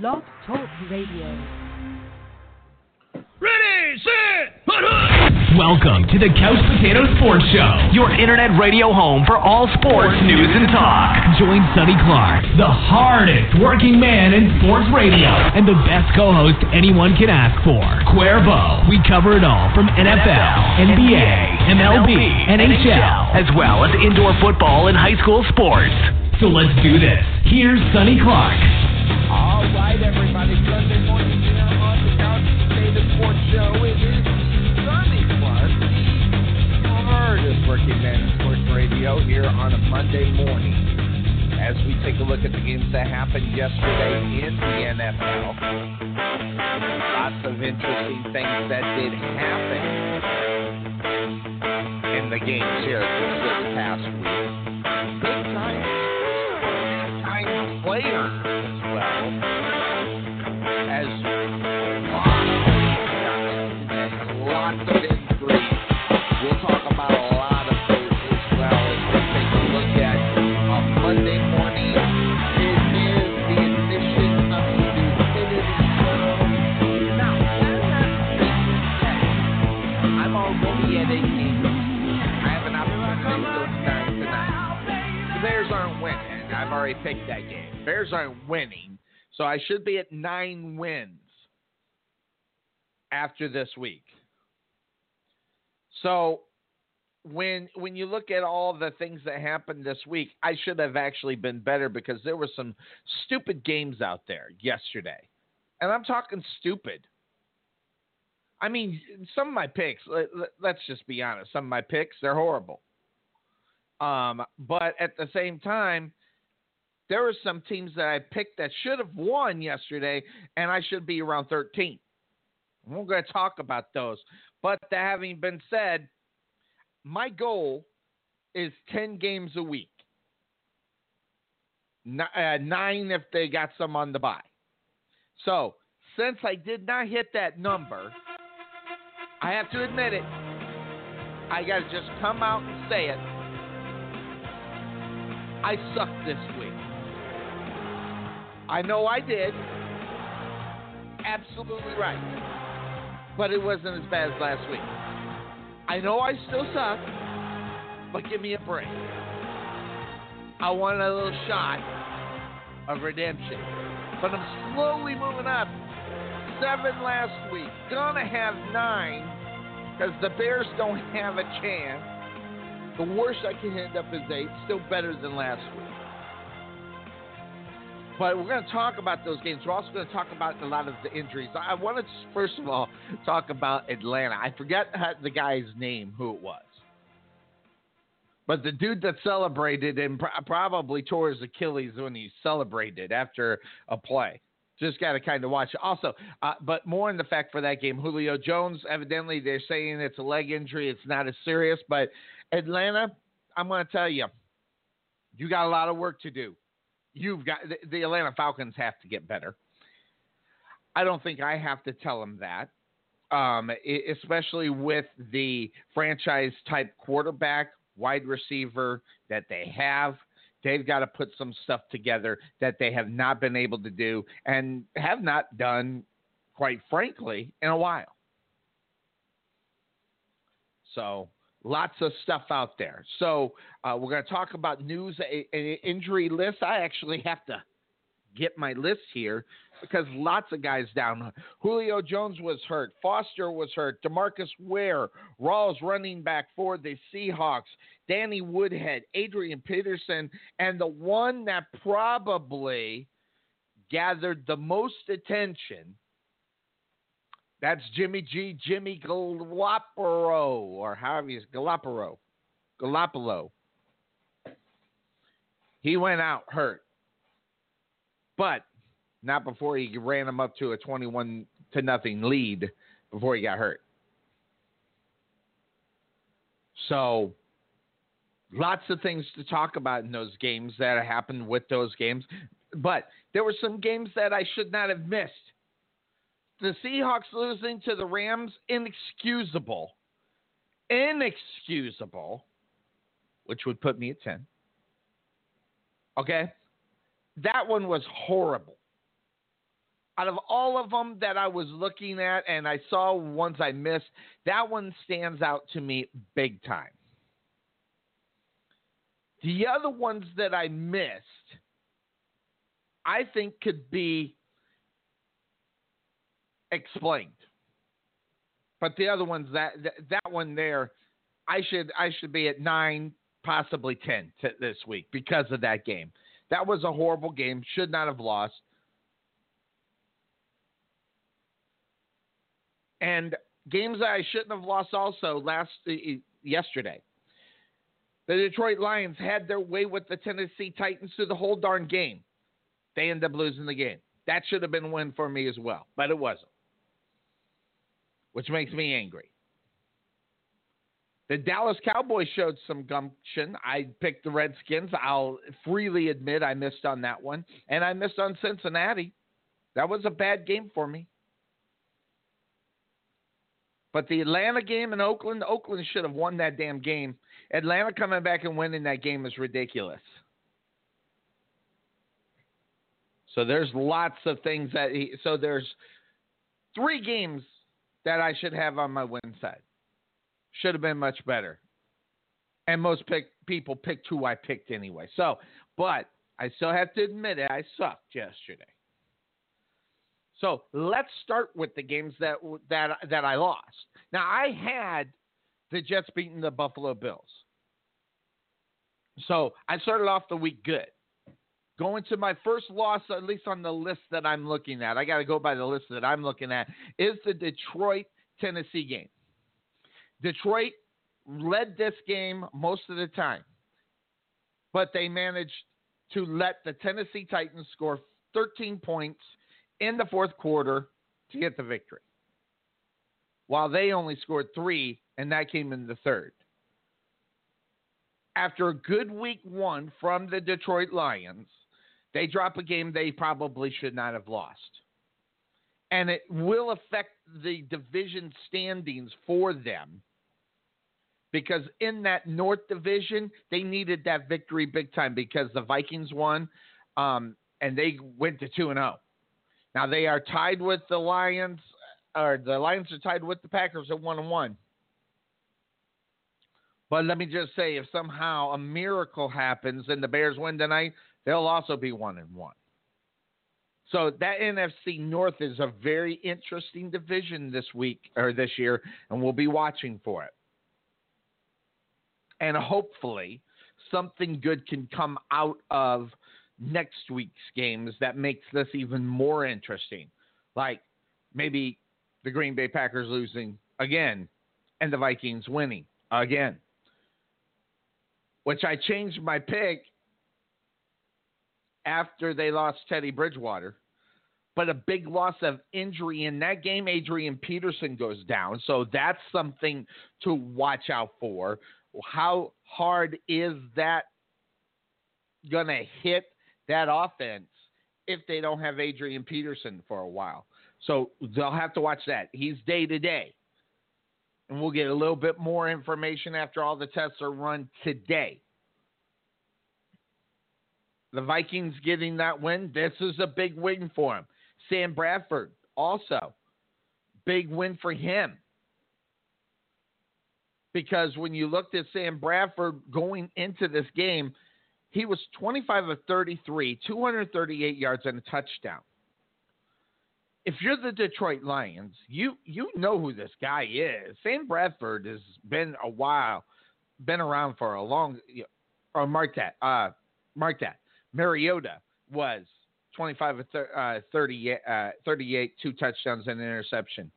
Blog Talk Radio. Ready, set, hut, hut. Welcome to the Couch Potato Sports Show, your internet radio home for all sports news and talk. Join Sonny Clark, the hardest working man in sports radio, and the best co-host anyone can ask for, Cuervo. We cover it all from NFL, NBA, MLB, NHL, as well as indoor football and high school sports. So let's do this. Here's Sonny Clark. All right, everybody. Sunday morning on the Couch Sports Show. It is the working man in sports radio here on a Monday morning. As we take a look at the games that happened yesterday in the NFL, lots of interesting things that did happen in the games here this past week. Big time, big time well as lots of. We'll talk about a lot of as well take a look at Monday morning. It is the edition of. Now, I'm already at tonight. The Bears aren't winning. I've already picked that game. Bears aren't winning, so I should be at nine wins after this week. So when when you look at all the things that happened this week, I should have actually been better because there were some stupid games out there yesterday. And I'm talking stupid. I mean, some of my picks, let, us just be honest, some of my picks, they're horrible. Um, but at the same time, there were some teams that I picked that should have won yesterday, and I should be around 13. We're going to talk about those. But that having been said, my goal is 10 games a week. Uh, nine if they got some on the bye. So, since I did not hit that number, I have to admit it. I got to just come out and say it. I suck this week. I know I did. Absolutely right. But it wasn't as bad as last week. I know I still suck, but give me a break. I want a little shot of redemption. But I'm slowly moving up. Seven last week. Gonna have nine because the Bears don't have a chance. The worst I can end up is eight. Still better than last week. But we're going to talk about those games. We're also going to talk about a lot of the injuries. I want to first of all talk about Atlanta. I forget the guy's name, who it was, but the dude that celebrated and pr- probably tore his Achilles when he celebrated after a play. Just got to kind of watch. Also, uh, but more in the fact for that game, Julio Jones. Evidently, they're saying it's a leg injury. It's not as serious, but Atlanta, I'm going to tell you, you got a lot of work to do you've got the, the Atlanta Falcons have to get better. I don't think I have to tell them that, um, especially with the franchise type quarterback, wide receiver that they have. They've got to put some stuff together that they have not been able to do and have not done, quite frankly, in a while. So lots of stuff out there. So uh, we're going to talk about news, a, injury list. I actually have to get my list here because lots of guys down. Julio Jones was hurt. Foster was hurt. DeMarcus Ware, Rawls running back for the Seahawks. Danny Woodhead, Adrian Peterson, and the one that probably gathered the most attention that's Jimmy G, Jimmy Galaparo, or however you Galaparo, Galapalo. He went out hurt. but not before he ran him up to a 21 to nothing lead before he got hurt. So, lots of things to talk about in those games that happened with those games. But there were some games that I should not have missed. The Seahawks losing to the Rams, inexcusable. Inexcusable, which would put me at 10. Okay? That one was horrible. Out of all of them that I was looking at and I saw ones I missed, that one stands out to me big time. The other ones that I missed, I think could be explained. But the other ones that that one there, I should I should be at nine, possibly ten this week because of that game. That was a horrible game. Should not have lost. And games that I shouldn't have lost also last uh, yesterday. The Detroit Lions had their way with the Tennessee Titans through the whole darn game. They end up losing the game. That should have been a win for me as well, but it wasn't, which makes me angry. The Dallas Cowboys showed some gumption. I picked the Redskins. I'll freely admit I missed on that one. And I missed on Cincinnati. That was a bad game for me. But the Atlanta game in Oakland, Oakland should have won that damn game. Atlanta coming back and winning that game is ridiculous. So there's lots of things that he, so there's three games that I should have on my win side. Should have been much better. And most pick, people picked who I picked anyway. So, but I still have to admit it, I sucked yesterday. So let's start with the games that that that I lost. Now I had the Jets beating the Buffalo Bills. So I started off the week good. Going to my first loss, at least on the list that I'm looking at, I got to go by the list that I'm looking at, is the Detroit Tennessee game. Detroit led this game most of the time, but they managed to let the Tennessee Titans score 13 points in the fourth quarter to get the victory, while they only scored three, and that came in the third. After a good week one from the Detroit Lions, they drop a game they probably should not have lost. And it will affect the division standings for them because in that North Division, they needed that victory big time because the Vikings won um, and they went to 2 and 0. Now they are tied with the Lions, or the Lions are tied with the Packers at 1 and 1. But let me just say, if somehow a miracle happens and the Bears win tonight, they'll also be one and one. So that NFC North is a very interesting division this week or this year, and we'll be watching for it. And hopefully, something good can come out of next week's games that makes this even more interesting. Like maybe the Green Bay Packers losing again and the Vikings winning again. Which I changed my pick after they lost Teddy Bridgewater. But a big loss of injury in that game, Adrian Peterson goes down. So that's something to watch out for. How hard is that going to hit that offense if they don't have Adrian Peterson for a while? So they'll have to watch that. He's day to day. And we'll get a little bit more information after all the tests are run today the Vikings getting that win, this is a big win for him. Sam Bradford, also, big win for him. Because when you looked at Sam Bradford going into this game, he was 25 of 33, 238 yards and a touchdown. If you're the Detroit Lions, you you know who this guy is. Sam Bradford has been a while, been around for a long. Or mark that. Uh, mark that. Mariota was 25 of uh, 30, uh, 38, two touchdowns and an interception.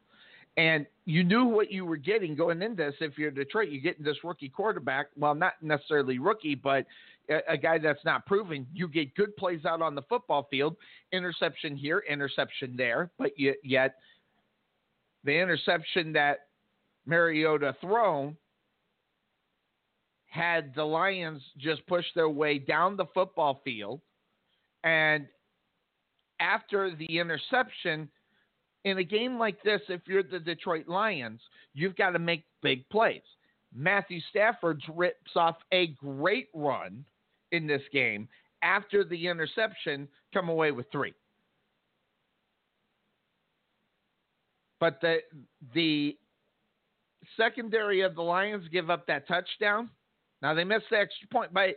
And you knew what you were getting going into this. If you're Detroit, you're getting this rookie quarterback. Well, not necessarily rookie, but a, a guy that's not proven. You get good plays out on the football field, interception here, interception there, but yet, yet the interception that Mariota thrown had the Lions just push their way down the football field. And after the interception, in a game like this, if you're the Detroit Lions, you've got to make big plays. Matthew Stafford rips off a great run in this game after the interception, come away with three. But the the secondary of the Lions give up that touchdown. Now they missed the extra point, but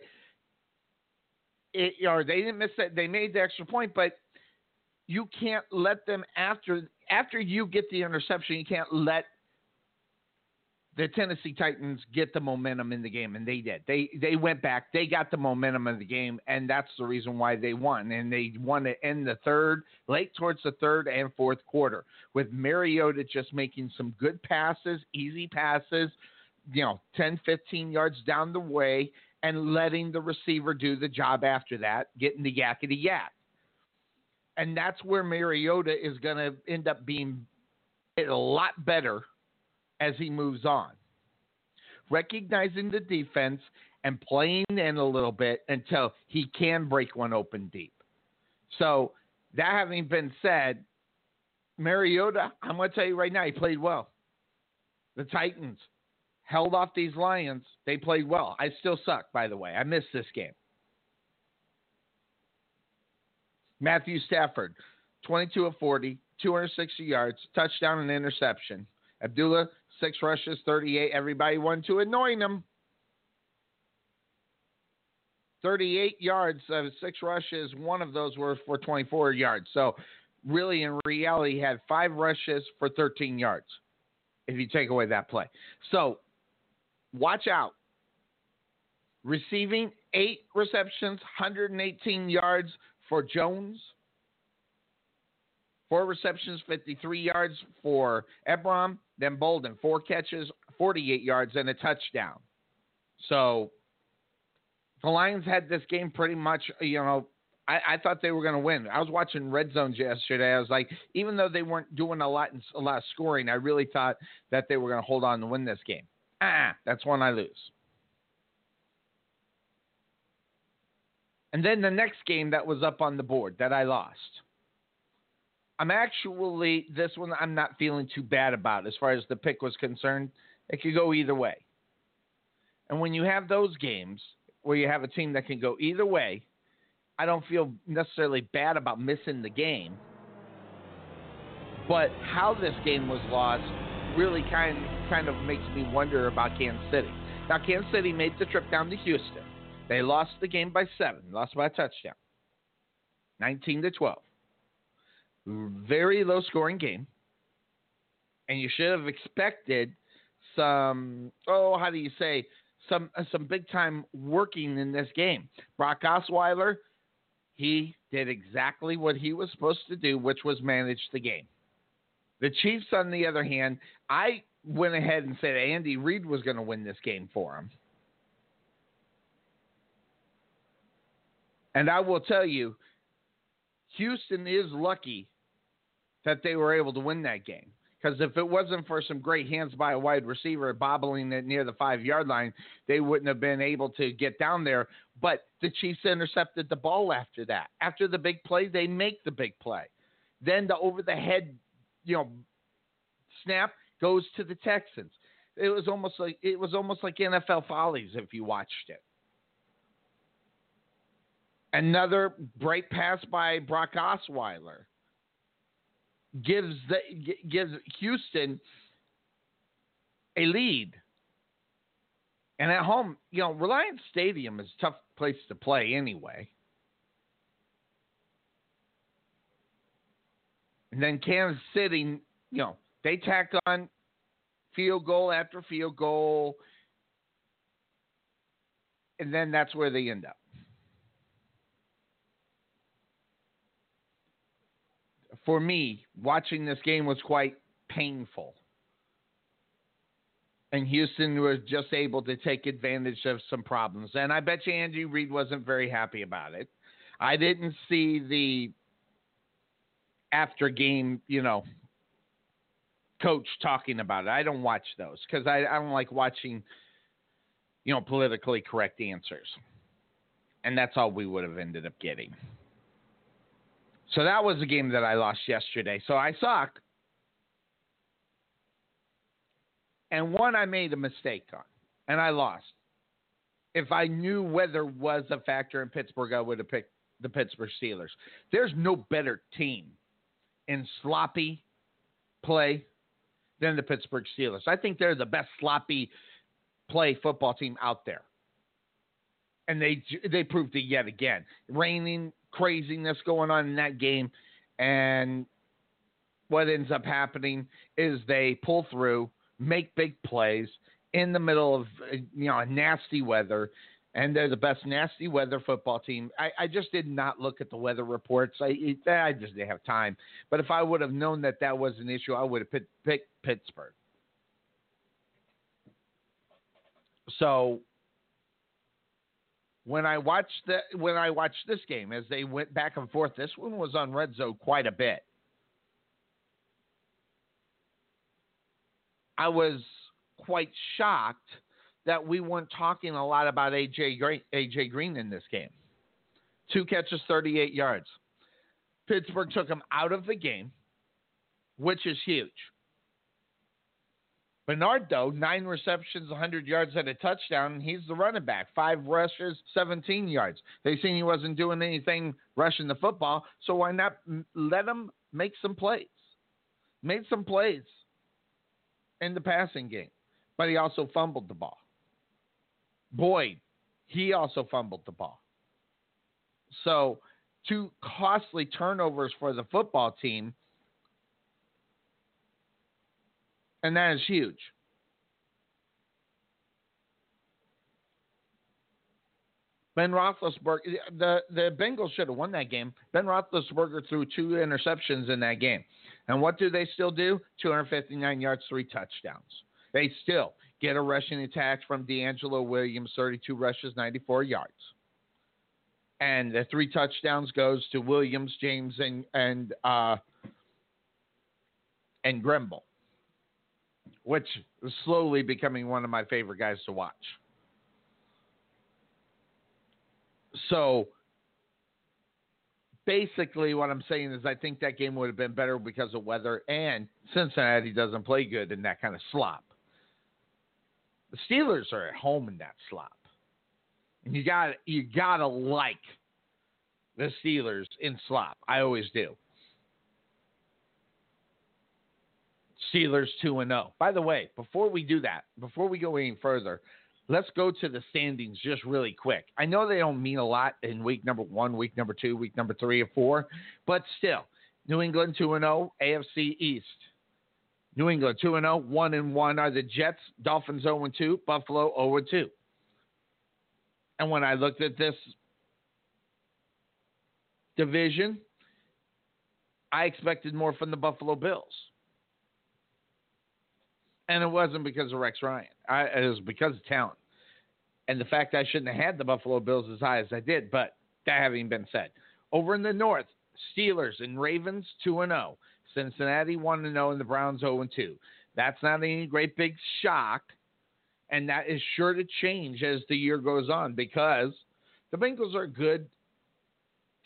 it, or they didn't miss that. They made the extra point, but you can't let them after after you get the interception. You can't let the Tennessee Titans get the momentum in the game, and they did. They they went back, they got the momentum of the game, and that's the reason why they won. And they won it in the third, late towards the third and fourth quarter, with Mariota just making some good passes, easy passes, you know, 10, 15 yards down the way, and letting the receiver do the job after that, getting the yakety yak. And that's where Mariota is going to end up being a lot better as he moves on. Recognizing the defense and playing in a little bit until he can break one open deep. So, that having been said, Mariota, I'm going to tell you right now, he played well. The Titans held off these Lions. They played well. I still suck, by the way. I missed this game. Matthew Stafford, 22 of 40, 260 yards, touchdown and interception. Abdullah six rushes, 38. Everybody wanted to annoy him. 38 yards of six rushes. One of those were for 24 yards. So, really, in reality, had five rushes for 13 yards if you take away that play. So, watch out. Receiving eight receptions, 118 yards for Jones. Four receptions, 53 yards for Ebron. Then Boldin, four catches, 48 yards, and a touchdown. So the Lions had this game pretty much, you know, I, I thought they were going to win. I was watching Red Zones yesterday. I was like, even though they weren't doing a lot, a lot of scoring, I really thought that they were going to hold on to win this game. Ah, that's one I lose. And then the next game that was up on the board that I lost. I'm actually this one I'm not feeling too bad about as far as the pick was concerned. It could go either way. And when you have those games where you have a team that can go either way, I don't feel necessarily bad about missing the game. But how this game was lost really kind kind of makes me wonder about Kansas City. Now Kansas City made the trip down to Houston. They lost the game by seven, lost by a touchdown, 19 to 12 very low scoring game. And you should have expected some, oh, how do you say, some uh, some big time working in this game. Brock Osweiler, he did exactly what he was supposed to do, which was manage the game. The Chiefs, on the other hand, I went ahead and said Andy Reid was going to win this game for him. And I will tell you, Houston is lucky that they were able to win that game. Because if it wasn't for some great hands by a wide receiver bobbling it near the five yard line, they wouldn't have been able to get down there. But the Chiefs intercepted the ball after that. After the big play, they make the big play. Then the over the head, you know, snap goes to the Texans. It was almost like it was almost like NFL Follies if you watched it. Another bright pass by Brock Osweiler gives the, gives Houston a lead. And at home, you know, Reliant Stadium is a tough place to play anyway. And then Kansas City, you know, they tacked on field goal after field goal. And then that's where they end up. for me, watching this game was quite painful. And Houston was just able to take advantage of some problems. And I bet you Andy Reid wasn't very happy about it. I didn't see the after game, you know, coach talking about it. I don't watch those because I, I don't like watching, you know, politically correct answers. And that's all we would have ended up getting. So that was a game that I lost yesterday. So I suck. And one I made a mistake on, and I lost. If I knew weather was a factor in Pittsburgh, I would have picked the Pittsburgh Steelers. There's no better team in sloppy play than the Pittsburgh Steelers. I think they're the best sloppy play football team out there. And they they proved it yet again. Raining craziness going on in that game and what ends up happening is they pull through, make big plays in the middle of you know nasty weather and they're the best nasty weather football team. I, I just did not look at the weather reports. I, I just didn't have time. But if I would have known that that was an issue, I would have picked, picked Pittsburgh. So when I watched the when I watched this game as they went back and forth, this one was on red zone quite a bit. I was quite shocked that we weren't talking a lot about AJ Green, AJ Green in this game. Two catches, 38 yards. Pittsburgh took him out of the game, which is huge. Bernard, though, nine receptions, 100 yards and a touchdown, and he's the running back. Five rushes, 17 yards. They seen he wasn't doing anything rushing the football, so why not let him make some plays? Made some plays in the passing game, but he also fumbled the ball. Boyd, he also fumbled the ball. So, two costly turnovers for the football team, and that is huge. Ben Roethlisberger, the, the Bengals should have won that game. Ben Roethlisberger threw two interceptions in that game. And what do they still do? 259 yards, three touchdowns. They still get a rushing attack from DeAngelo Williams, 32 rushes, 94 yards. And the three touchdowns goes to Williams, James, and and uh, and Grimble, which is slowly becoming one of my favorite guys to watch. So basically what I'm saying is I think that game would have been better because of weather and Cincinnati doesn't play good in that kind of slop. The Steelers are at home in that slop. And you got you gotta like the Steelers in slop. I always do. Steelers 2 and 0. By the way, before we do that, before we go any further, let's go to the standings just really quick. I know they don't mean a lot in week number 1, week number 2, week number 3 or 4, but still, New England 2 and 0, AFC East. New England 2 0, 1 and 1 are the Jets, Dolphins 0 and 2, Buffalo 0 and 2. And when I looked at this division, I expected more from the Buffalo Bills. And it wasn't because of Rex Ryan. I, it was because of talent. And the fact I shouldn't have had the Buffalo Bills as high as I did. But that having been said, over in the North, Steelers and Ravens 2 and 0. Cincinnati 1 0 and the Browns 0 2. That's not any great big shock. And that is sure to change as the year goes on because the Bengals are a good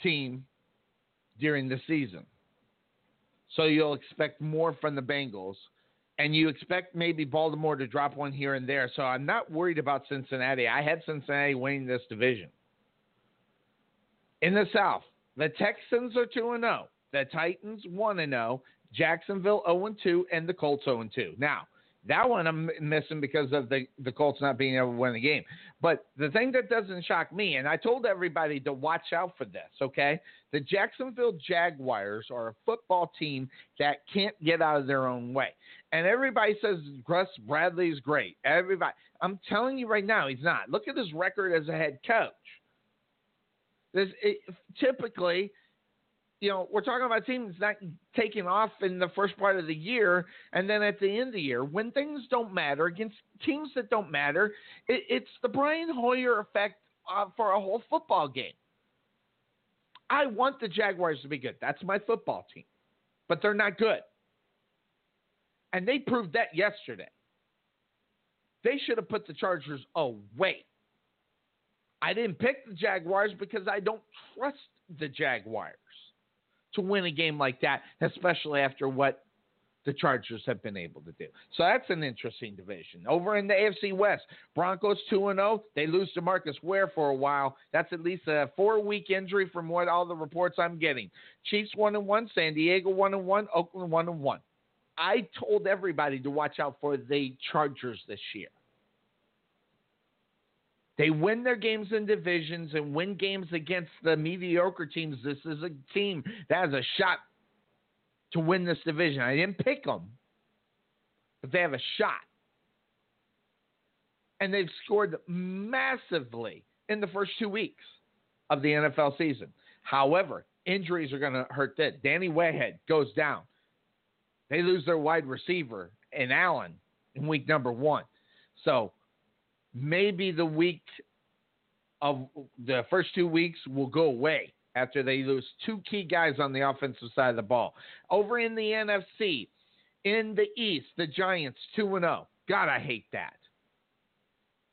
team during the season. So you'll expect more from the Bengals. And you expect maybe Baltimore to drop one here and there. So I'm not worried about Cincinnati. I had Cincinnati winning this division. In the South, the Texans are 2 0 the Titans 1 0, Jacksonville 0 2, and the Colts 0 2. Now, that one I'm missing because of the, the Colts not being able to win the game. But the thing that doesn't shock me, and I told everybody to watch out for this, okay? The Jacksonville Jaguars are a football team that can't get out of their own way. And everybody says Gus Bradley is great. Everybody. I'm telling you right now, he's not. Look at his record as a head coach. This, it, typically, you know, we're talking about teams not taking off in the first part of the year and then at the end of the year when things don't matter against teams that don't matter. It, it's the Brian Hoyer effect uh, for a whole football game. I want the Jaguars to be good. That's my football team, but they're not good, and they proved that yesterday. They should have put the Chargers away. I didn't pick the Jaguars because I don't trust the Jaguars to win a game like that, especially after what the Chargers have been able to do. So that's an interesting division. Over in the AFC West, Broncos 2 and 0. They lose to Marcus Ware for a while. That's at least a four week injury from what all the reports I'm getting. Chiefs 1 and 1, San Diego 1 and 1, Oakland 1 and 1. I told everybody to watch out for the Chargers this year. They win their games in divisions and win games against the mediocre teams. This is a team that has a shot to win this division. I didn't pick them, but they have a shot. And they've scored massively in the first two weeks of the NFL season. However, injuries are going to hurt that. Danny Woodhead goes down. They lose their wide receiver in Allen in week number one. So maybe the week of the first two weeks will go away after they lose two key guys on the offensive side of the ball. Over in the NFC, in the East, the Giants 2 and 0. God, I hate that.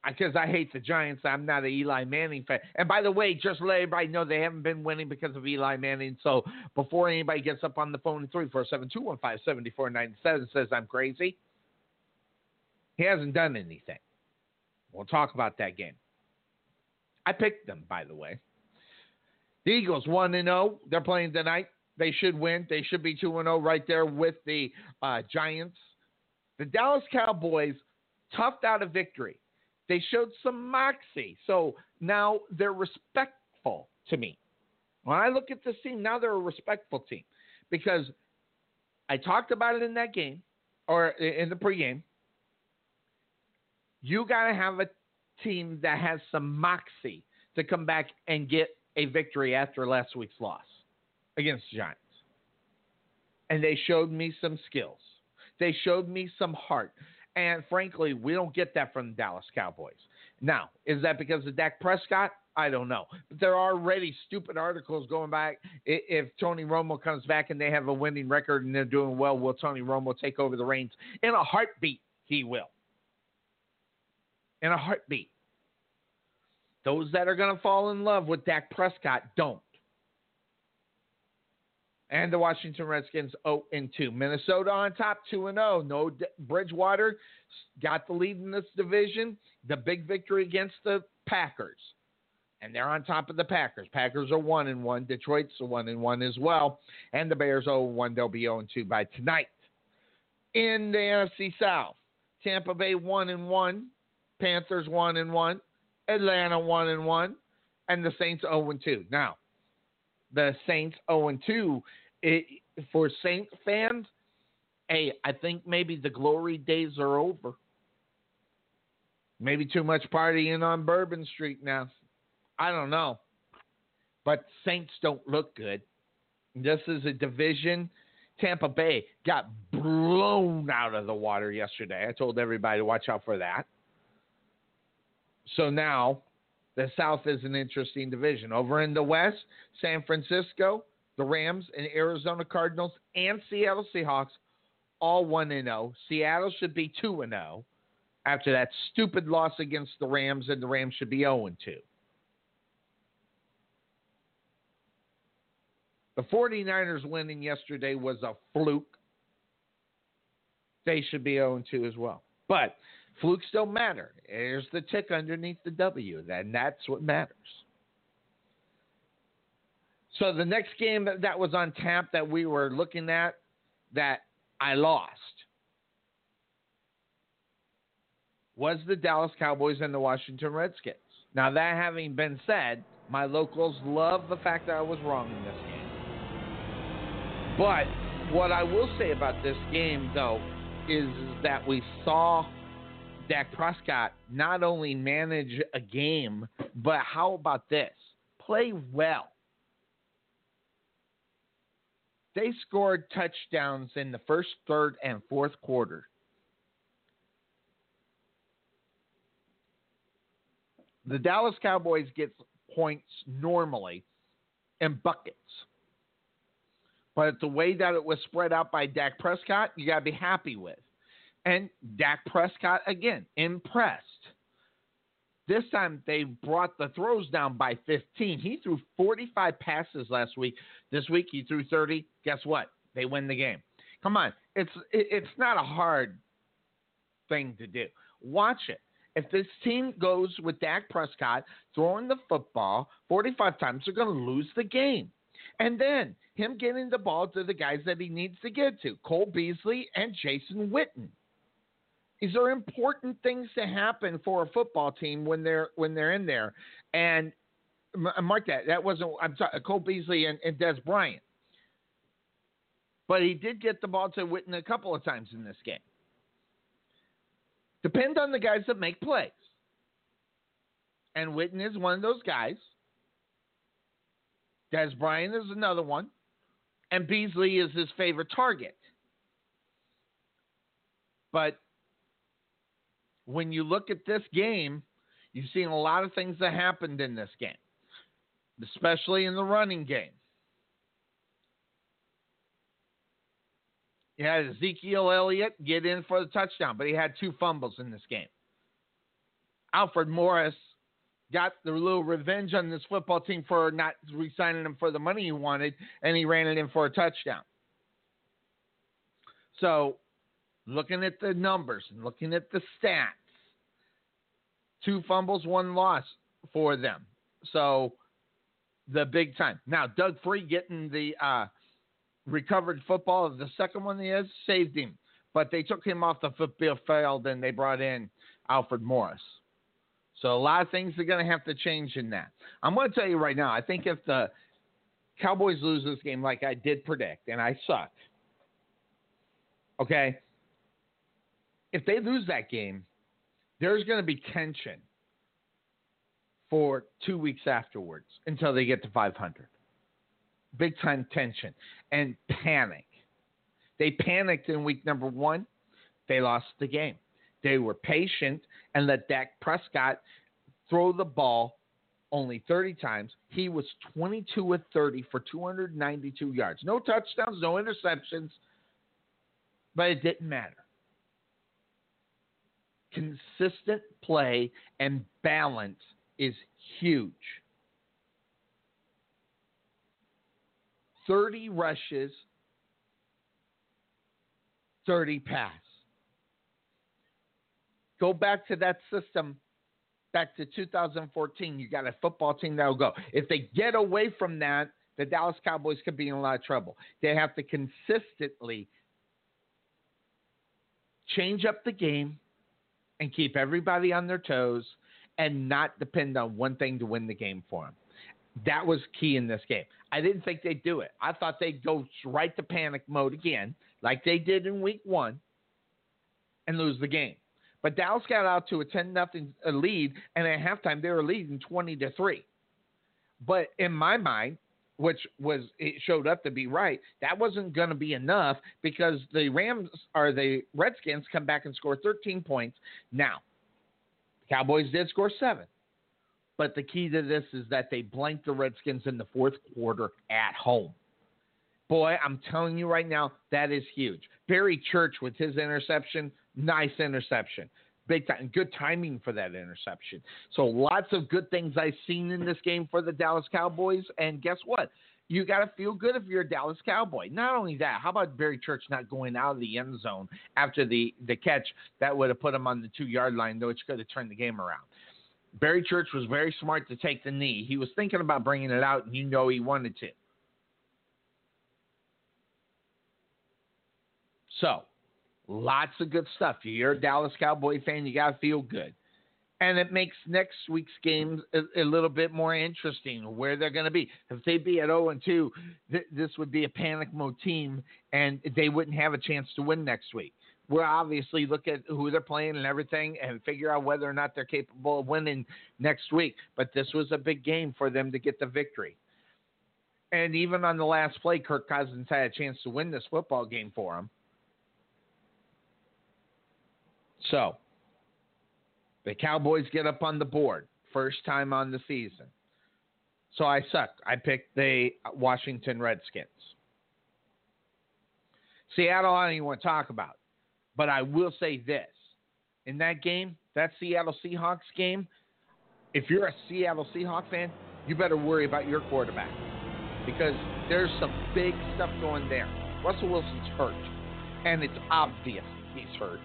Because I hate the Giants. I'm not an Eli Manning fan. And by the way, just let everybody know they haven't been winning because of Eli Manning. So before anybody gets up on the phone at 347 215 7497 says I'm crazy, he hasn't done anything. We'll talk about that game. I picked them, by the way. The Eagles 1 0. They're playing tonight. They should win. They should be 2 0 right there with the uh, Giants. The Dallas Cowboys toughed out a victory. They showed some moxie. So now they're respectful to me. When I look at this team, now they're a respectful team because I talked about it in that game or in the pregame. You got to have a team that has some moxie to come back and get a victory after last week's loss against the Giants. And they showed me some skills. They showed me some heart. And frankly, we don't get that from the Dallas Cowboys. Now, is that because of Dak Prescott? I don't know. But there are already stupid articles going back. If Tony Romo comes back and they have a winning record and they're doing well, will Tony Romo take over the reins? In a heartbeat, he will. In a heartbeat. Those that are going to fall in love with Dak Prescott don't. And the Washington Redskins 0 and 2. Minnesota on top 2 and 0. No D- Bridgewater got the lead in this division. The big victory against the Packers. And they're on top of the Packers. Packers are 1 and 1. Detroit's 1 and 1 as well. And the Bears 0 and 1. They'll be 0 and 2 by tonight. In the NFC South, Tampa Bay 1 and 1. Panthers 1 and 1. Atlanta one and one, and the Saints zero and two. Now, the Saints zero and two. For Saint fans, hey, I think maybe the glory days are over. Maybe too much partying on Bourbon Street now. I don't know. But Saints don't look good. This is a division. Tampa Bay got blown out of the water yesterday. I told everybody to watch out for that. So now the South is an interesting division. Over in the West, San Francisco, the Rams, and Arizona Cardinals, and Seattle Seahawks, all 1 0. Seattle should be 2 0 after that stupid loss against the Rams, and the Rams should be 0 2. The 49ers winning yesterday was a fluke. They should be 0 2 as well. But Flukes don't matter. There's the tick underneath the W, and that's what matters. So the next game that was on tap that we were looking at that I lost was the Dallas Cowboys and the Washington Redskins. Now that having been said, my locals love the fact that I was wrong in this game. But what I will say about this game though is that we saw Dak Prescott not only manage a game, but how about this? Play well. They scored touchdowns in the first, third, and fourth quarter. The Dallas Cowboys get points normally in buckets. But the way that it was spread out by Dak Prescott, you got to be happy with. And Dak Prescott, again, impressed. This time they brought the throws down by 15. He threw 45 passes last week. This week he threw 30. Guess what? They win the game. Come on, it's it's not a hard thing to do. Watch it. If this team goes with Dak Prescott throwing the football 45 times, they're going to lose the game. And then him getting the ball to the guys that he needs to get to Cole Beasley and Jason Witten. These are important things to happen for a football team when they're when they're in there. And mark uh, that that wasn't I'm sorry, Cole Beasley and, and Dez Bryant. But he did get the ball to Witten a couple of times in this game. Depend on the guys that make plays. And Witten is one of those guys. Dez Bryant is another one. And Beasley is his favorite target. But when you look at this game, you've seen a lot of things that happened in this game, especially in the running game. You had Ezekiel Elliott get in for the touchdown, but he had two fumbles in this game. Alfred Morris got the little revenge on this football team for not re-signing him for the money he wanted, and he ran it in for a touchdown. So, looking at the numbers and looking at the stats, two fumbles, one loss for them. So, the big time. Now, Doug Free getting the uh, recovered football. The second one he has saved him, but they took him off the field and they brought in Alfred Morris. So a lot of things are going to have to change in that. I'm going to tell you right now. I think if the Cowboys lose this game, like I did predict, and I suck. Okay, if they lose that game, there's going to be tension for two weeks afterwards until they get to 500 big time tension and panic. They panicked in week number one. They lost the game. They were patient and let Dak Prescott throw the ball only 30 times. He was 22 with 30 for 292 yards. No touchdowns, no interceptions, but it didn't matter. Consistent play and balance is huge. 30 rushes, 30 pass. Go back to that system back to 2014. You got a football team that will go. If they get away from that, the Dallas Cowboys could be in a lot of trouble. They have to consistently change up the game and keep everybody on their toes and not depend on one thing to win the game for them. That was key in this game. I didn't think they'd do it. I thought they'd go right to panic mode again, like they did in week one, and lose the game. But Dallas got out to a 10 nothing lead, and at halftime they were leading 20 to 3. But in my mind, which was it showed up to be right, that wasn't going to be enough because the Rams or the Redskins come back and score 13 points. Now, Cowboys did score seven. But the key to this is that they blanked the Redskins in the fourth quarter at home. Boy, I'm telling you right now, that is huge. Barry Church with his interception, nice interception. Big time, good timing for that interception. So lots of good things I've seen in this game for the Dallas Cowboys. And guess what? You got to feel good if you're a Dallas Cowboy. Not only that, how about Barry Church not going out of the end zone after the, the catch that would have put him on the two yard line, though, which could have turned the game around? Barry Church was very smart to take the knee. He was thinking about bringing it out, and you know he wanted to. So, lots of good stuff. You're a Dallas Cowboy fan, you got to feel good. And it makes next week's game a, a little bit more interesting where they're going to be. If they be at 0 and 2, th- this would be a panic mode team, and they wouldn't have a chance to win next week we'll obviously look at who they're playing and everything and figure out whether or not they're capable of winning next week. But this was a big game for them to get the victory. And even on the last play, Kirk Cousins had a chance to win this football game for him. So, the Cowboys get up on the board, first time on the season. So I suck. I picked the Washington Redskins. Seattle, I don't even want to talk about. But I will say this in that game, that Seattle Seahawks game, if you're a Seattle Seahawks fan, you better worry about your quarterback because there's some big stuff going there. Russell Wilson's hurt, and it's obvious he's hurt.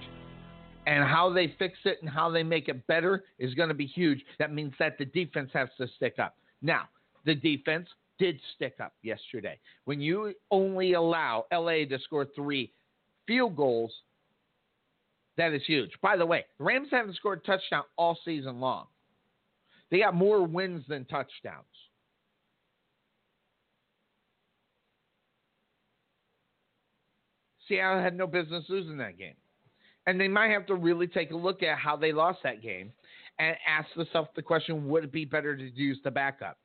And how they fix it and how they make it better is going to be huge. That means that the defense has to stick up. Now, the defense did stick up yesterday. When you only allow LA to score three field goals, that is huge. By the way, the Rams haven't scored a touchdown all season long. They got more wins than touchdowns. Seattle had no business losing that game. And they might have to really take a look at how they lost that game and ask themselves the question would it be better to use the backup?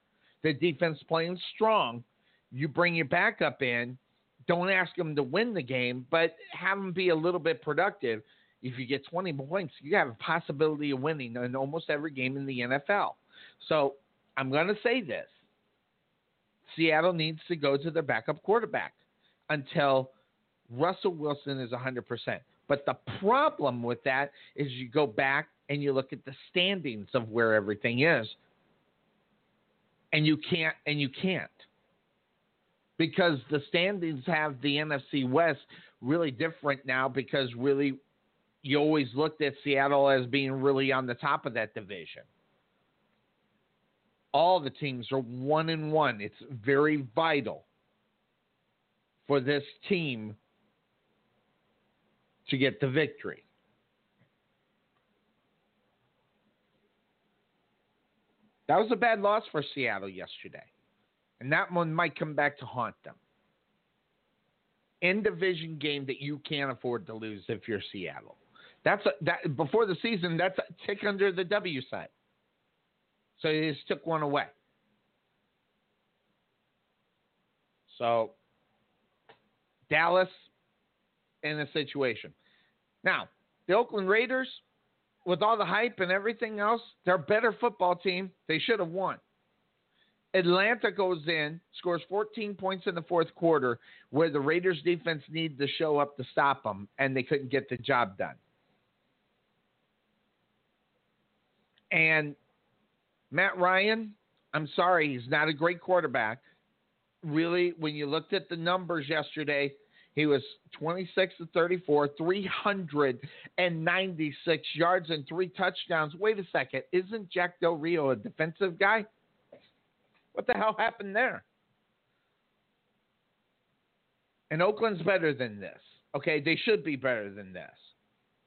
The defense playing strong, you bring your backup in, don't ask them to win the game, but have them be a little bit productive if you get 20 points, you have a possibility of winning in almost every game in the NFL. So I'm going to say this Seattle needs to go to their backup quarterback until Russell Wilson is 100%. But the problem with that is you go back and you look at the standings of where everything is. And you can't, and you can't. Because the standings have the NFC West really different now because really you always looked at Seattle as being really on the top of that division. All the teams are one and one. It's very vital for this team to get the victory. That was a bad loss for Seattle yesterday. And that one might come back to haunt them. In division game that you can't afford to lose if you're Seattle. That's a, that before the season. That's a tick under the W side. So he just took one away. So Dallas in a situation. Now the Oakland Raiders, with all the hype and everything else, they're a better football team. They should have won. Atlanta goes in, scores 14 points in the fourth quarter, where the Raiders defense needed to show up to stop them, and they couldn't get the job done. And Matt Ryan, I'm sorry, he's not a great quarterback. Really, when you looked at the numbers yesterday, he was 26 to 34, 396 yards and three touchdowns. Wait a second, isn't Jack Del Rio a defensive guy? What the hell happened there? And Oakland's better than this. Okay, they should be better than this.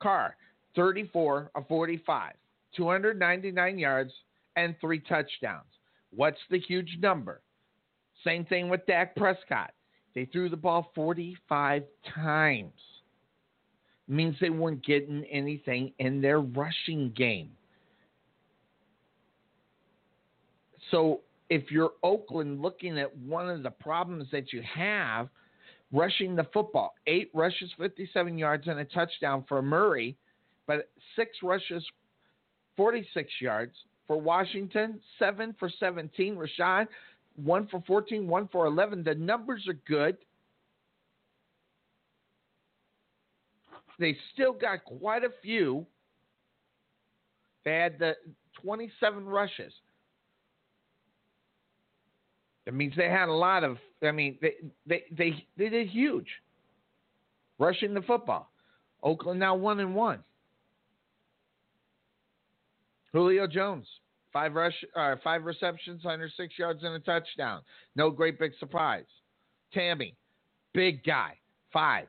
Carr, 34 of 45. 299 yards, and three touchdowns. What's the huge number? Same thing with Dak Prescott. They threw the ball 45 times. It means they weren't getting anything in their rushing game. So if you're Oakland looking at one of the problems that you have, rushing the football, eight rushes, 57 yards, and a touchdown for Murray, but six rushes 46 yards. For Washington, 7 for 17. Rashad, 1 for 14, 1 for 11. The numbers are good. They still got quite a few. They had the 27 rushes. That means they had a lot of. I mean, they they they, they did huge. Rushing the football. Oakland now one and one. Julio Jones, five rush, uh, five receptions, 106 yards and a touchdown. No great big surprise. Tamme, big guy, five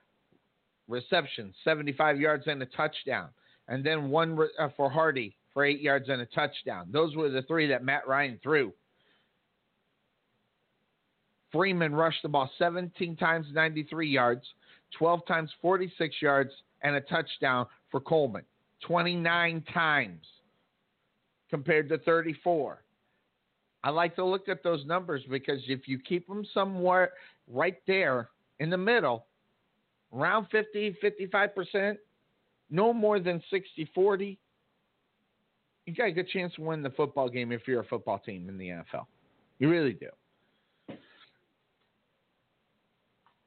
receptions, 75 yards and a touchdown, and then one re- uh, for Hardy for eight yards and a touchdown. Those were the three that Matt Ryan threw. Freeman rushed the ball 17 times, 93 yards, 12 times, 46 yards, and a touchdown for Coleman. 29 times compared to 34. I like to look at those numbers because if you keep them somewhere right there in the middle, around 50, 55%, no more than 60, 40, you got a good chance to win the football game if you're a football team in the NFL. You really do.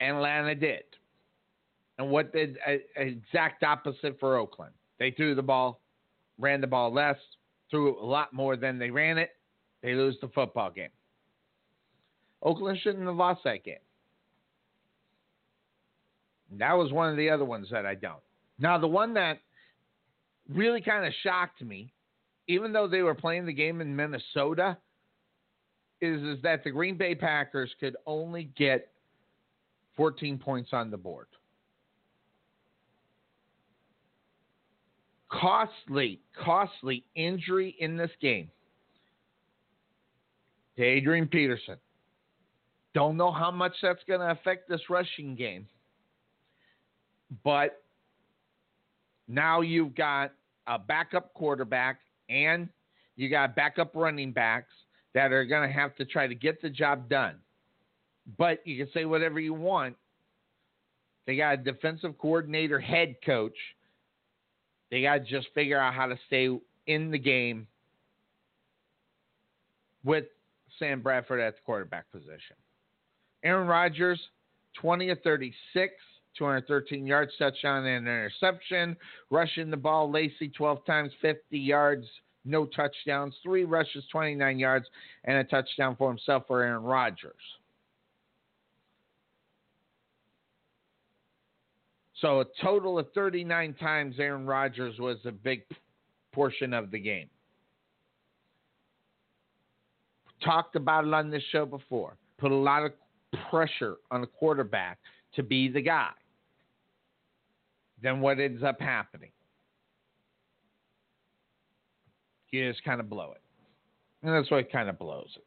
Atlanta did. And what did uh, exact opposite for Oakland? They threw the ball, ran the ball less, threw a lot more than they ran it. They lose the football game. Oakland shouldn't have lost that game. That was one of the other ones that I don't. Now, the one that really kind of shocked me, even though they were playing the game in Minnesota, is, is that the Green Bay Packers could only get 14 points on the board. Costly, costly injury in this game. To Adrian Peterson. Don't know how much that's going to affect this rushing game. But now you've got a backup quarterback and you got backup running backs that are going to have to try to get the job done. But you can say whatever you want. They got a defensive coordinator, head coach. They got to just figure out how to stay in the game with Sam Bradford at the quarterback position. Aaron Rodgers, 20 of 36, 213 yards, touchdown and interception. Rushing the ball, Lacy 12 times, 50 yards, no touchdowns, three rushes, 29 yards, and a touchdown for himself for Aaron Rodgers. So a total of 39 times Aaron Rodgers was a big portion of the game. Talked about it on this show before. Put a lot of pressure on a quarterback to be the guy. Then what ends up happening? You just kind of blow it. And that's why it kind of blows it.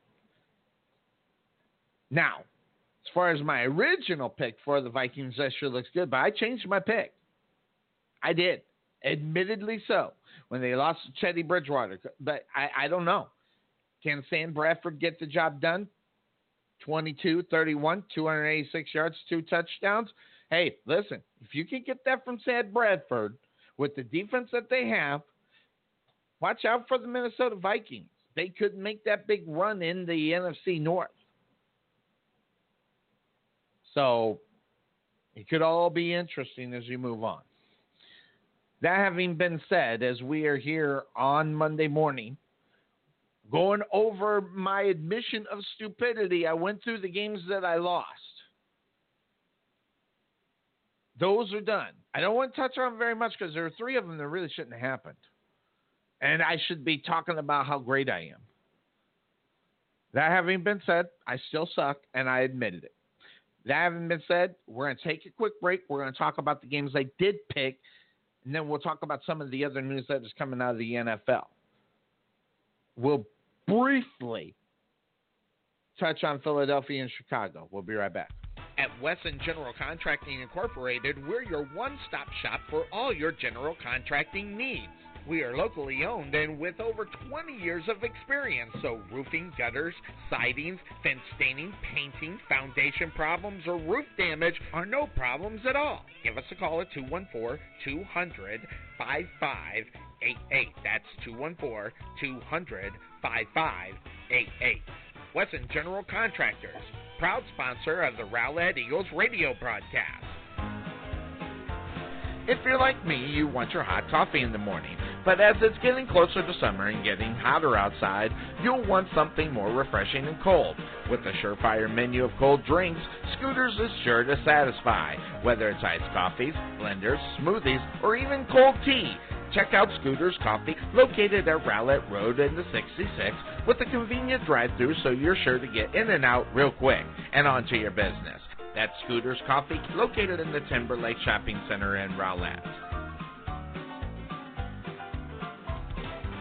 Now, as far as my original pick for the Vikings, that sure looks good, but I changed my pick. I did. Admittedly so. When they lost to Teddy Bridgewater. But I, I don't know. Can Sam Bradford get the job done? 22, 31, 286 yards, two touchdowns. Hey, listen, if you can get that from Sam Bradford with the defense that they have, watch out for the Minnesota Vikings. They could make that big run in the NFC North. So it could all be interesting as we move on. That having been said, as we are here on Monday morning, going over my admission of stupidity, I went through the games that I lost. Those are done. I don't want to touch on very much because there are three of them that really shouldn't have happened. And I should be talking about how great I am. That having been said, I still suck, and I admitted it. That having been said, we're going to take a quick break. We're going to talk about the games I did pick, and then we'll talk about some of the other news that is coming out of the NFL. We'll briefly touch on Philadelphia and Chicago. We'll be right back. At Wesson General Contracting Incorporated, we're your one stop shop for all your general contracting needs. We are locally owned and with over 20 years of experience, so roofing, gutters, sidings, fence staining, painting, foundation problems, or roof damage are no problems at all. Give us a call at 214 200 5588. That's 214 200 5588. Wesson General Contractors, proud sponsor of the Rowlett Eagles radio broadcast. If you're like me, you want your hot coffee in the morning. But as it's getting closer to summer and getting hotter outside, you'll want something more refreshing and cold. With a surefire menu of cold drinks, Scooters is sure to satisfy. Whether it's iced coffees, blenders, smoothies, or even cold tea, check out Scooters Coffee, located at Rowlett Road in the 66, with a convenient drive-through so you're sure to get in and out real quick and onto your business. That's Scooters Coffee, located in the Timberlake Shopping Center in Rowlett.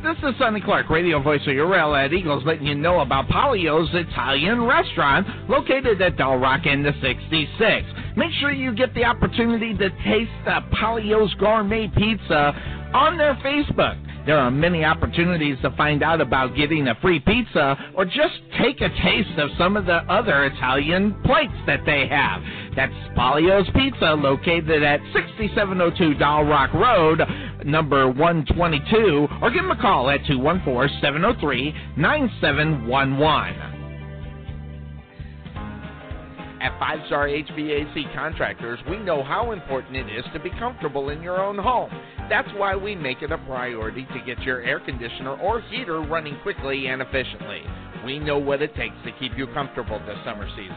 This is Sonny Clark, radio voice of your Rowlett Eagles, letting you know about Polio's Italian restaurant located at Dalrock in the 66. Make sure you get the opportunity to taste the Polio's Gourmet Pizza on their Facebook. There are many opportunities to find out about getting a free pizza or just take a taste of some of the other Italian plates that they have. That's Polio's Pizza, located at 6702 Dalrock Road, number 122, or give them a call at 214 703 9711. At Five Star HVAC Contractors, we know how important it is to be comfortable in your own home. That's why we make it a priority to get your air conditioner or heater running quickly and efficiently. We know what it takes to keep you comfortable this summer season.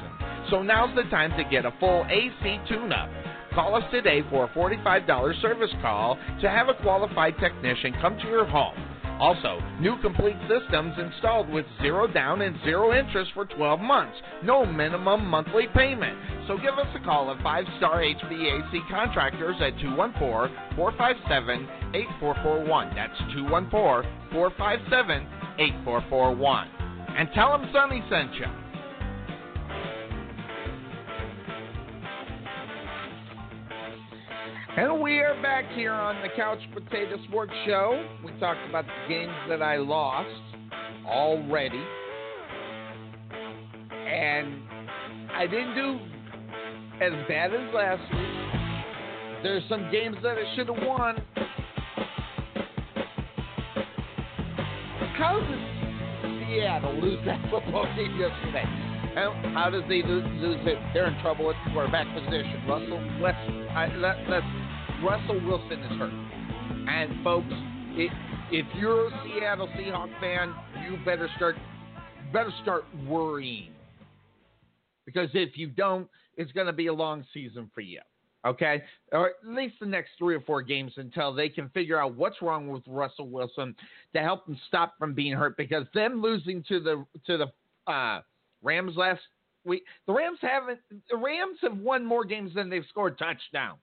So now's the time to get a full AC tune up. Call us today for a $45 service call to have a qualified technician come to your home. Also, new complete systems installed with zero down and zero interest for 12 months. No minimum monthly payment. So give us a call at 5 Star HVAC Contractors at 214 457 8441. That's 214 457 8441. And tell them Sonny sent you. And we are back here on the Couch Potato Sports Show. We talked about the games that I lost already. And I didn't do as bad as last week. There's some games that I should have won. How did Seattle lose that football game yesterday? How, how does they lose, lose it? They're in trouble at quarterback position. Russell, let's, I, let, let's Russell Wilson is hurt. And folks, it, if you're a Seattle Seahawk fan, you better start better start worrying. Because if you don't, it's going to be a long season for you. Okay? Or at least the next three or four games until they can figure out what's wrong with Russell Wilson to help them stop from being hurt. Because them losing to the to the uh, Rams last week, the Rams haven't the Rams have won more games than they've scored touchdowns.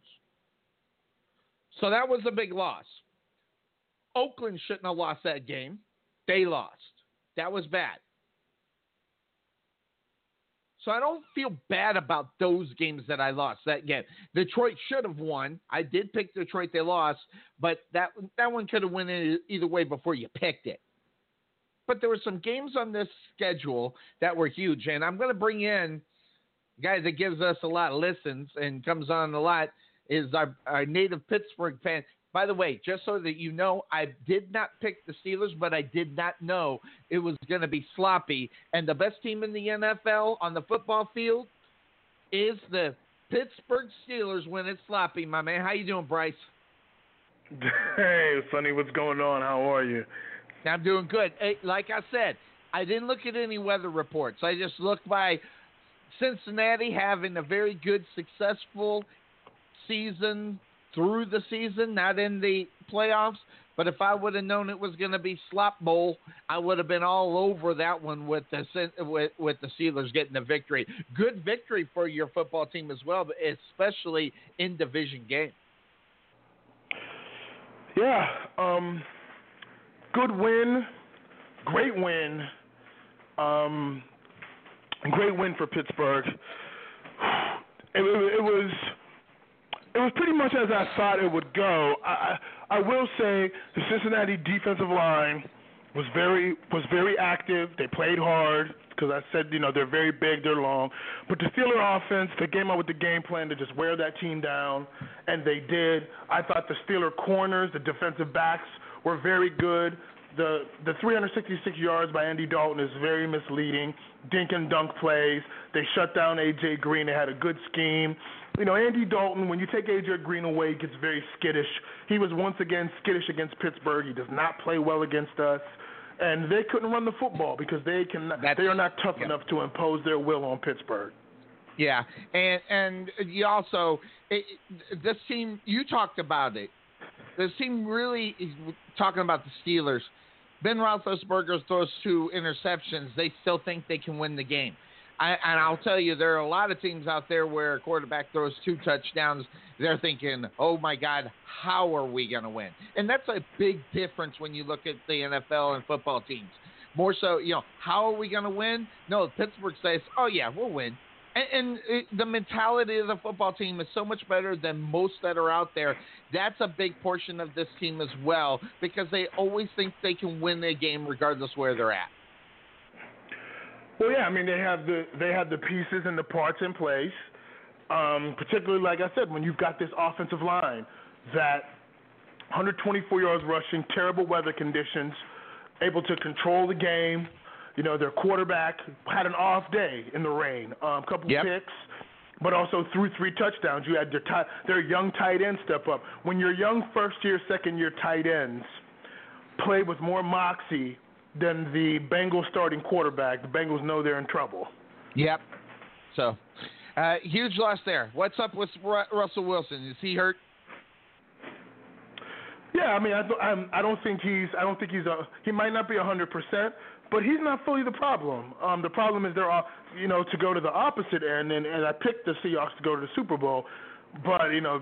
So that was a big loss. Oakland shouldn't have lost that game. They lost. That was bad. So I don't feel bad about those games that I lost. That game, Detroit should have won. I did pick Detroit. They lost, but that that one could have went either way before you picked it. But there were some games on this schedule that were huge, and I'm going to bring in a guy that gives us a lot of listens and comes on a lot is our, our native Pittsburgh fan. By the way, just so that you know, I did not pick the Steelers, but I did not know it was going to be sloppy. And the best team in the NFL on the football field is the Pittsburgh Steelers when it's sloppy, my man. How you doing, Bryce? Hey, Sonny, what's going on? How are you? I'm doing good. Like I said, I didn't look at any weather reports. I just looked by Cincinnati having a very good, successful season through the season, not in the playoffs. But if I would have known it was going to be slop bowl, I would have been all over that one with the with, with the Steelers getting the victory. Good victory for your football team as well, especially in division game. Yeah, um, good win, great win, um, great win for Pittsburgh. It, it, it was it was pretty much as I thought it would go. I I will say the Cincinnati defensive line was very was very active. They played hard because I said you know they're very big, they're long. But the Steeler offense, they came out with the game plan to just wear that team down, and they did. I thought the Steeler corners, the defensive backs, were very good. The the 366 yards by Andy Dalton is very misleading. Dink and dunk plays. They shut down AJ Green. They had a good scheme you know, Andy Dalton, when you take AJ Green away, gets very skittish. He was once again skittish against Pittsburgh. He does not play well against us. And they couldn't run the football because they can they are not tough enough to impose their will on Pittsburgh. Yeah, and and you also it, this team you talked about it. This team really talking about the Steelers. Ben Roethlisberger throws two interceptions. They still think they can win the game. I, and I'll tell you, there are a lot of teams out there where a quarterback throws two touchdowns. They're thinking, "Oh my God, how are we going to win?" And that's a big difference when you look at the NFL and football teams. More so, you know, how are we going to win? No, Pittsburgh says, "Oh yeah, we'll win." And, it, the mentality of the football team is so much better than most that are out there. That's a big portion of this team as well because they always think they can win a game regardless where they're at. Well, yeah, I mean they have the they have the pieces and the parts in place. Um, particularly, like I said, when you've got this offensive line that 124 yards rushing, terrible weather conditions, able to control the game. You know, their quarterback had an off day in the rain, a um, couple yep. picks, but also threw three touchdowns. You had their, t- their young tight end step up. When your young first year, second year tight ends play with more moxie than the Bengals starting quarterback, the Bengals know they're in trouble. Yep. So, uh, huge loss there. What's up with Russell Wilson? Is he hurt? Yeah, I mean, I, I'm, I don't think he's. I don't think he's a. He might not be a hundred percent, but he's not fully the problem. Um, the problem is there are, you know, to go to the opposite end, and, and I picked the Seahawks to go to the Super Bowl but you know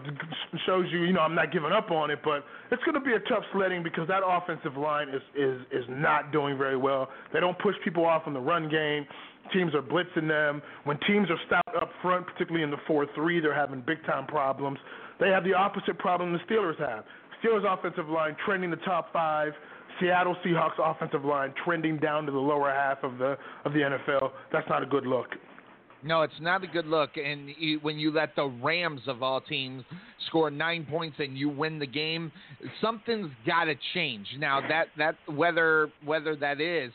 shows you you know I'm not giving up on it. But it's going to be a tough sledding because that offensive line is is is not doing very well. They don't push people off in the run game. Teams are blitzing them. When teams are stout up front, particularly in the four-three, they're having big time problems. They have the opposite problem the Steelers have. Steelers offensive line trending the top five. Seattle Seahawks offensive line trending down to the lower half of the of the NFL. That's not a good look. No, it's not a good look. And you, when you let the Rams of all teams score nine points and you win the game, something's got to change. Now that that whether whether that is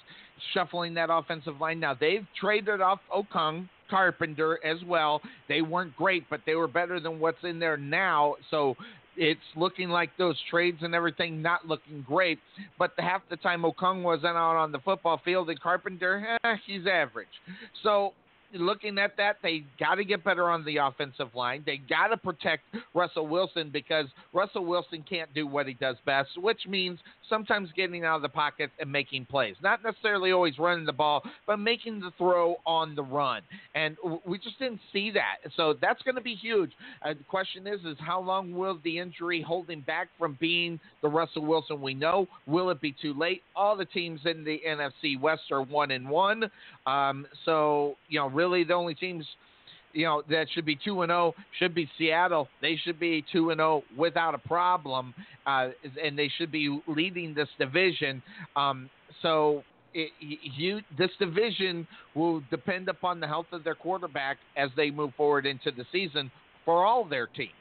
shuffling that offensive line. Now they've traded off Okung Carpenter as well. They weren't great, but they were better than what's in there now. So it's looking like those trades and everything not looking great. But the, half the time Okung wasn't out on the football field and Carpenter, eh, he's average. So looking at that, they got to get better on the offensive line. They got to protect Russell Wilson because Russell Wilson can't do what he does best, which means sometimes getting out of the pocket and making plays. Not necessarily always running the ball, but making the throw on the run. And we just didn't see that. So that's going to be huge. Uh, the question is, is how long will the injury hold him back from being the Russell Wilson we know? Will it be too late? All the teams in the NFC West are one and one. Um, so you know really the only teams you know that should be two and zero oh should be Seattle. They should be two and zero oh without a problem, uh, and they should be leading this division. Um, so it, you this division will depend upon the health of their quarterback as they move forward into the season for all their teams.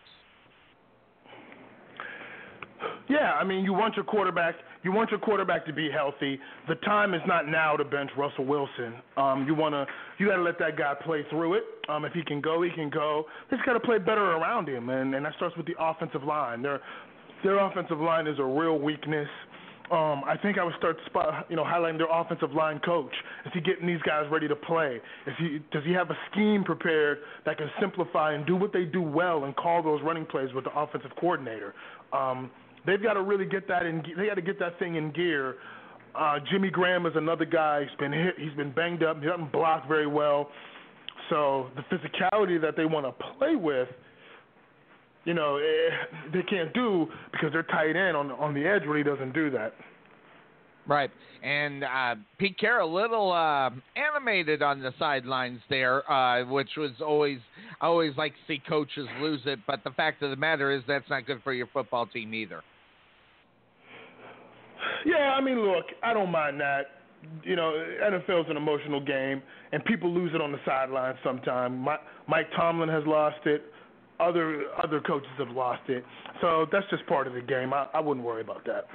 Yeah, I mean, you want your quarterback. You want your quarterback to be healthy. The time is not now to bench Russell Wilson. Um, you wanna, you got to let that guy play through it. Um, if he can go, he can go. They just got to play better around him, and and that starts with the offensive line. Their their offensive line is a real weakness. Um, I think I would start spot, you know, highlighting their offensive line coach. Is he getting these guys ready to play? Is he does he have a scheme prepared that can simplify and do what they do well and call those running plays with the offensive coordinator? Um, They've got to really get that in. They got to get that thing in gear. Uh, Jimmy Graham is another guy. He's been hit. He's been banged up. He doesn't block very well. So the physicality that they want to play with, you know, eh, they can't do because they're tight end on on the edge. Really doesn't do that. Right, and uh, Pete Carroll, a little uh, animated on the sidelines there, uh, which was always I always like to see coaches lose it. But the fact of the matter is that's not good for your football team either. Yeah, I mean, look, I don't mind that. You know, NFL's an emotional game, and people lose it on the sidelines sometimes. Mike Tomlin has lost it. Other other coaches have lost it. So that's just part of the game. I, I wouldn't worry about that.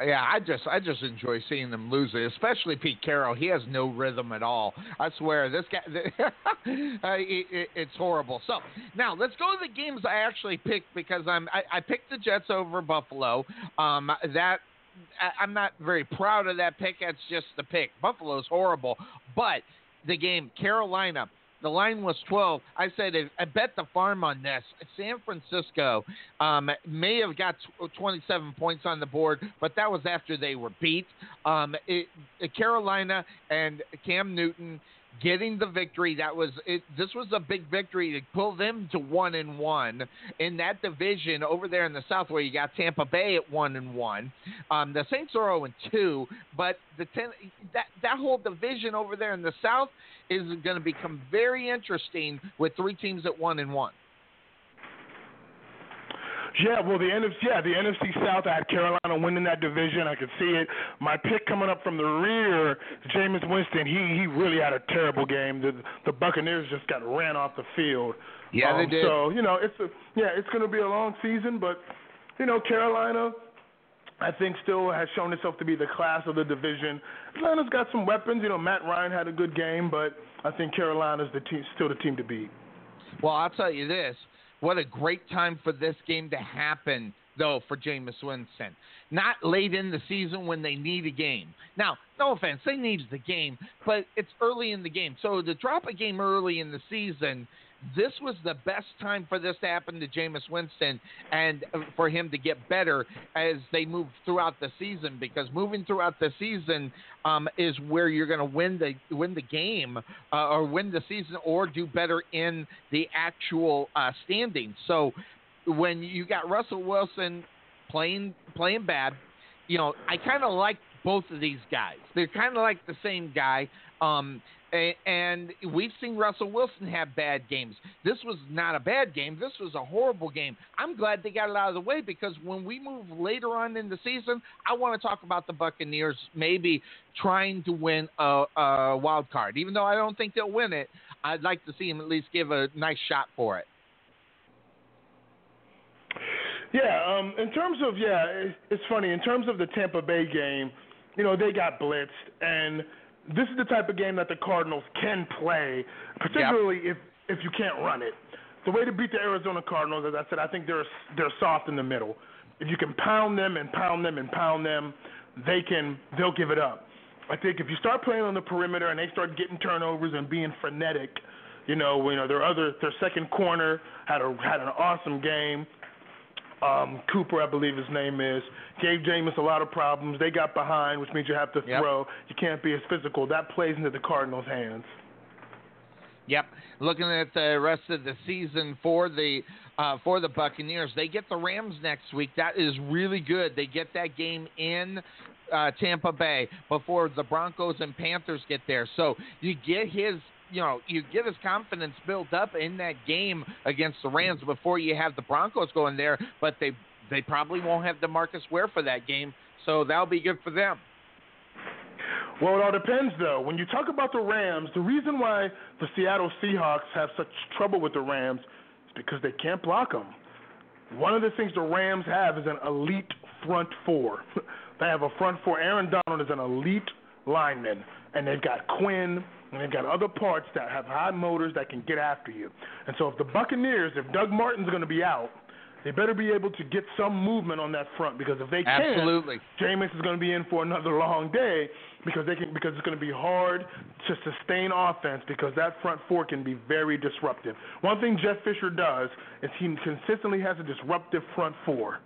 Yeah, I just I just enjoy seeing them lose it, especially Pete Carroll. He has no rhythm at all. I swear, this guy, uh, it, it, it's horrible. So now let's go to the games I actually picked because I'm I, I picked the Jets over Buffalo. Um, that I, I'm not very proud of that pick. That's just the pick. Buffalo's horrible, but the game Carolina The line was 12. I said, I bet the farm on this. San Francisco um, may have got 27 points on the board, but that was after they were beat. Um, it, Carolina and Cam Newton getting the victory. That was it. This was a big victory to pull them to one and one in that division over there in the South, where you got Tampa Bay at one and one. Um, the Saints are zero and two, but the ten, that that whole division over there in the South is going to become very interesting with three teams at one and one. Yeah, well, the NFC, yeah, the NFC South. I had Carolina winning that division. I could see it. My pick coming up from the rear, Jameis Winston. He he really had a terrible game. The the Buccaneers just got ran off the field. Yeah, um, they did. So you know, it's a yeah, it's going to be a long season, but you know, Carolina. I think still has shown itself to be the class of the division. Atlanta's got some weapons. You know, Matt Ryan had a good game, but I think Carolina's the team, still the team to beat. Well, I'll tell you this: what a great time for this game to happen, though, for Jameis Winston. Not late in the season when they need a game. Now, no offense, they need the game, but it's early in the game. So to drop a game early in the season this was the best time for this to happen to Jameis Winston and for him to get better as they move throughout the season because moving throughout the season um, is where you're going to win the win the game uh, or win the season or do better in the actual uh, standings. So when you got Russell Wilson playing playing bad, you know I kind of like both of these guys. They're kind of like the same guy. Um, and we've seen Russell Wilson have bad games. This was not a bad game. This was a horrible game. I'm glad they got it out of the way because when we move later on in the season, I want to talk about the Buccaneers maybe trying to win a, a wild card. Even though I don't think they'll win it, I'd like to see them at least give a nice shot for it. Yeah, um, in terms of yeah, it's funny. In terms of the Tampa Bay game, you know they got blitzed and this is the type of game that the Cardinals can play, particularly yep. if if you can't run it. The way to beat the Arizona Cardinals, as I said, I think they're they're soft in the middle. If you can pound them and pound them and pound them, they can they'll give it up. I think if you start playing on the perimeter and they start getting turnovers and being frenetic, you know, you know their other their second corner had a had an awesome game um, Cooper, I believe his name is, gave Jameis a lot of problems. They got behind, which means you have to yep. throw. You can't be as physical. That plays into the Cardinals' hands. Yep. Looking at the rest of the season for the uh, for the Buccaneers, they get the Rams next week. That is really good. They get that game in uh, Tampa Bay before the Broncos and Panthers get there. So you get his you know, you get his confidence built up in that game against the Rams before you have the Broncos going there, but they they probably won't have DeMarcus Ware for that game, so that'll be good for them. Well, it all depends, though. When you talk about the Rams, the reason why the Seattle Seahawks have such trouble with the Rams is because they can't block them. One of the things the Rams have is an elite front four. they have a front four. Aaron Donald is an elite lineman, and they've got Quinn, and they've got other parts that have high motors that can get after you. And so if the Buccaneers, if Doug Martin's going to be out, they better be able to get some movement on that front because if they can't, Absolutely. Jameis is going to be in for another long day because they can because it's going to be hard to sustain offense because that front four can be very disruptive. One thing Jeff Fisher does is he consistently has a disruptive front four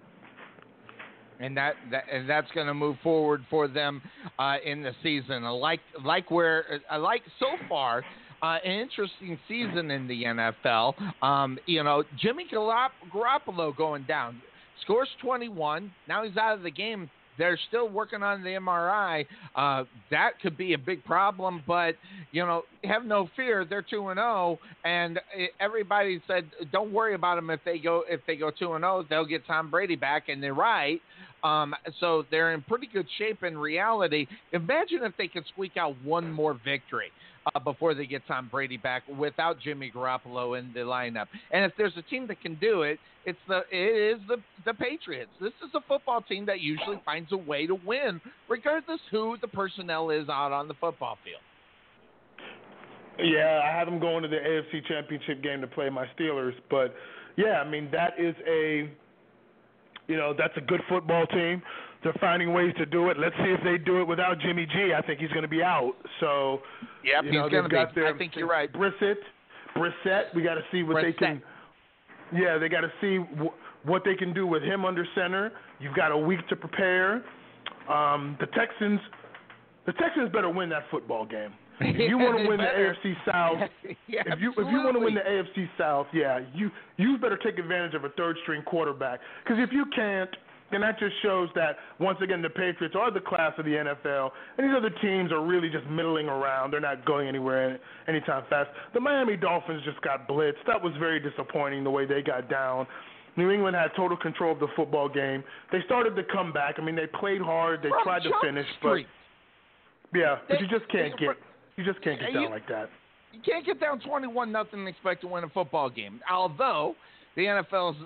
and that, that and that's going to move forward for them uh, in the season. I like like where I like so far. Uh, an interesting season in the NFL. Um, you know, Jimmy Garoppolo going down, scores 21. Now he's out of the game they're still working on the MRI. Uh, that could be a big problem, but you know, have no fear. They're two and zero, oh, and everybody said, don't worry about them if they go if they go two and zero, oh, they'll get Tom Brady back, and they're right. Um, so they're in pretty good shape in reality. Imagine if they could squeak out one more victory uh, before they get Tom Brady back without Jimmy Garoppolo in the lineup. And if there's a team that can do it, it's the it is the the Patriots. This is a football team that usually finds a way to win, regardless who the personnel is out on the football field. Yeah, I have them going to the AFC Championship game to play my Steelers, but yeah, I mean that is a you know that's a good football team they're finding ways to do it. Let's see if they do it without Jimmy G. I think he's going to be out. So, yeah, you know, he's going to be. I think you're right. Brissett, Brissett. We got to see what Brissett. they can. Yeah, they got to see w- what they can do with him under center. You've got a week to prepare. Um, the Texans, the Texans better win that football game. If you want to win the AFC South, yeah, if you if you want to win the AFC South, yeah, you you better take advantage of a third string quarterback. Because if you can't, then that just shows that once again the Patriots are the class of the NFL, and these other teams are really just middling around. They're not going anywhere anytime fast. The Miami Dolphins just got blitzed. That was very disappointing the way they got down. New England had total control of the football game. They started to come back. I mean, they played hard. They From tried to finish, but Street. yeah, but you just can't they- get you just can't get down you- like that. you can't get down 21 nothing and expect to win a football game. Although the NFL is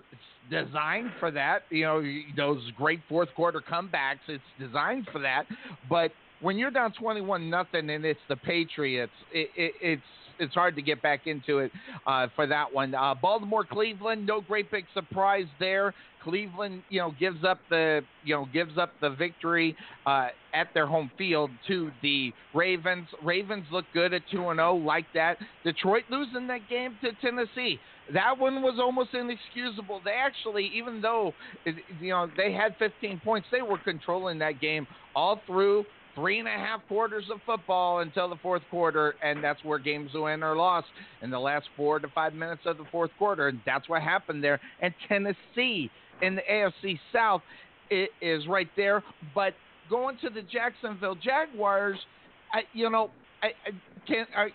designed for that, you know, those great fourth quarter comebacks, it's designed for that. But when you're down 21 nothing and it's the Patriots, it, it, it's it's hard to get back into it uh, for that one. Uh, Baltimore, Cleveland, no great big surprise there. Cleveland, you know, gives up the you know gives up the victory uh, at their home field to the Ravens. Ravens look good at two and zero, like that. Detroit losing that game to Tennessee. That one was almost inexcusable. They actually, even though you know they had 15 points, they were controlling that game all through three and a half quarters of football until the fourth quarter, and that's where games win or lost in the last four to five minutes of the fourth quarter, and that's what happened there. And Tennessee in the AFC South i- is right there, but going to the Jacksonville Jaguars, I, you know, I, I can't. I,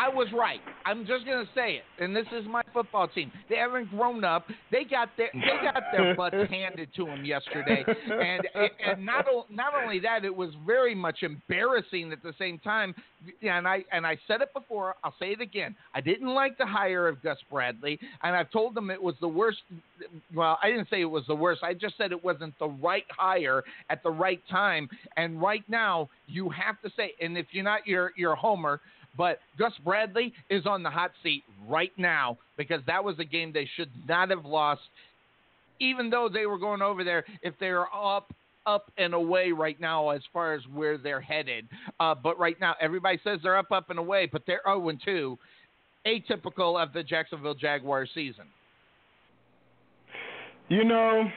I was right. I'm just gonna say it, and this is my football team. They haven't grown up. They got their they got their butts handed to them yesterday, and and not not only that, it was very much embarrassing at the same time. And I and I said it before. I'll say it again. I didn't like the hire of Gus Bradley, and I've told them it was the worst. Well, I didn't say it was the worst. I just said it wasn't the right hire at the right time. And right now, you have to say, and if you're not, you're you're a homer. But Gus Bradley is on the hot seat right now because that was a game they should not have lost, even though they were going over there. If they're up, up and away right now as far as where they're headed, uh, but right now everybody says they're up, up and away, but they're 0 and 2, atypical of the Jacksonville Jaguars season. You know,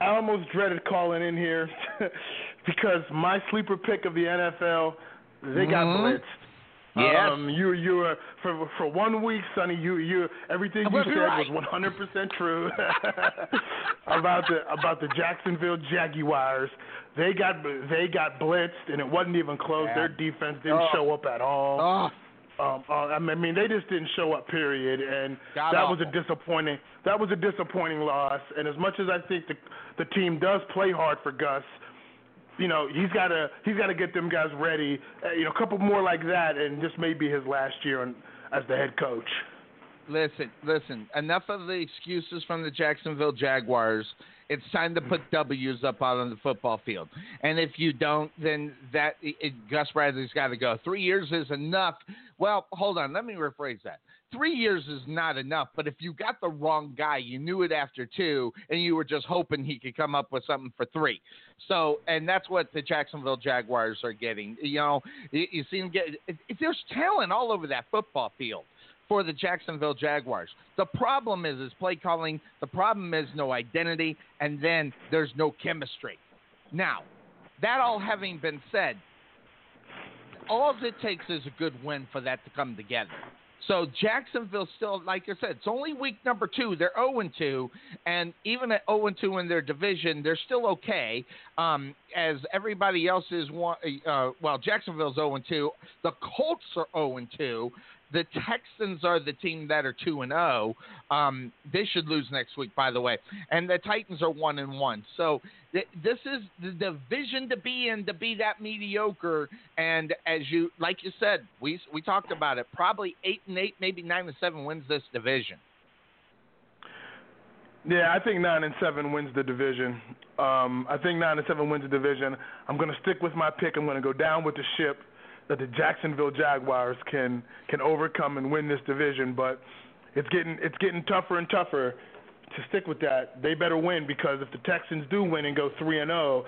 I almost dreaded calling in here because my sleeper pick of the NFL, they got Mhm. blitzed. Yes. Um, you you were for for one week, Sonny. You you everything you said right. was 100 percent true about the about the Jacksonville Jaguars. They got they got blitzed, and it wasn't even close. Yeah. Their defense didn't Oh. show up at all. Oh, Um, uh, I mean, they just didn't show up. Period, and God that was a disappointing. That was a disappointing loss. And as much as I think the the team does play hard for Gus, you know, he's got to he's got to get them guys ready. Uh, you know, a couple more like that, and this may be his last year on, as the head coach. Listen, listen. Enough of the excuses from the Jacksonville Jaguars. It's time to put W's up out on the football field. And if you don't, then that it, Gus Bradley's got to go. Three years is enough. Well, hold on. Let me rephrase that. Three years is not enough. But if you got the wrong guy, you knew it after two, and you were just hoping he could come up with something for three. So, and that's what the Jacksonville Jaguars are getting. You know, you, you see them get. There's talent all over that football field for the Jacksonville Jaguars. The problem is is play calling. The problem is no identity, and then there's no chemistry. Now, that all having been said, all it takes is a good win for that to come together. So Jacksonville still, like I said, it's only week number two. They're 0 and 2, and even at 0 and 2 in their division, they're still okay. Um, as everybody else is one, uh, well, Jacksonville's 0 and 2. The Colts are 0 and 2. The Texans are the team that are 2 and 0. Um, they should lose next week, by the way. And the Titans are 1 and 1. So th- this is the division to be in to be that mediocre. And as you, like you said, we we talked about it. Probably 8 and 8, maybe 9 and 7 wins this division. Yeah, I think nine and seven wins the division. Um, I think nine and seven wins the division. I'm going to stick with my pick. I'm going to go down with the ship that the Jacksonville Jaguars can can overcome and win this division. But it's getting it's getting tougher and tougher to stick with that. They better win because if the Texans do win and go three and zero,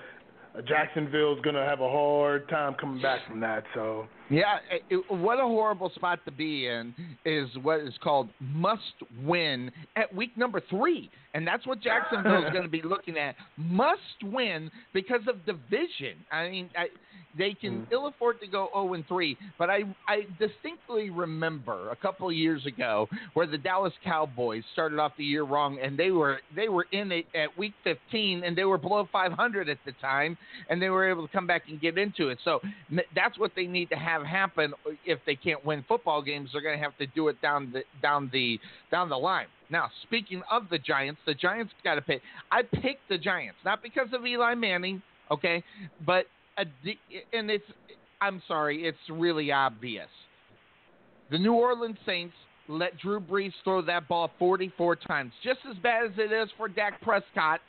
Jacksonville's going to have a hard time coming back from that. So yeah, it, what a horrible spot to be in is what is called must win at week number three. And that's what Jacksonville is going to be looking at. Must win because of division. I mean, I, they can mm. ill afford to go 0 and 3, but I I distinctly remember a couple of years ago where the Dallas Cowboys started off the year wrong and they were they were in it at week 15 and they were below 500 at the time and they were able to come back and get into it. So that's what they need to have happen if they can't win football games. They're going to have to do it down the down the down the line. Now, speaking of the Giants, the Giants got to pick. I picked the Giants not because of Eli Manning, okay, but uh, a, and it's I'm sorry, it's really obvious. The New Orleans Saints let Drew Brees throw that ball 44 times, just as bad as it is for Dak Prescott.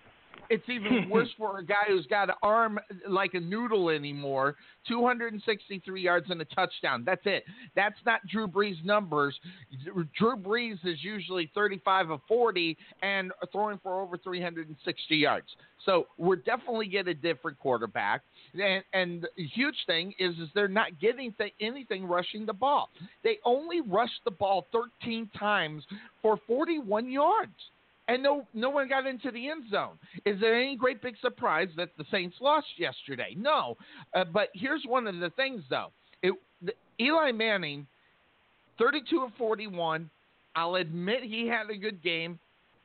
It's even worse for a guy who's got an arm like a noodle anymore. 263 yards and a touchdown. That's it. That's not Drew Brees' numbers. Drew Brees is usually 35 of 40 and throwing for over 360 yards. So we're definitely getting a different quarterback. And, and the huge thing is, is they're not getting th- anything rushing the ball. They only rushed the ball 13 times for 41 yards and no no one got into the end zone. Is there any great big surprise that the Saints lost yesterday? No, uh, but here's one of the things though. It, the, Eli Manning, 32 of 41. I'll admit he had a good game,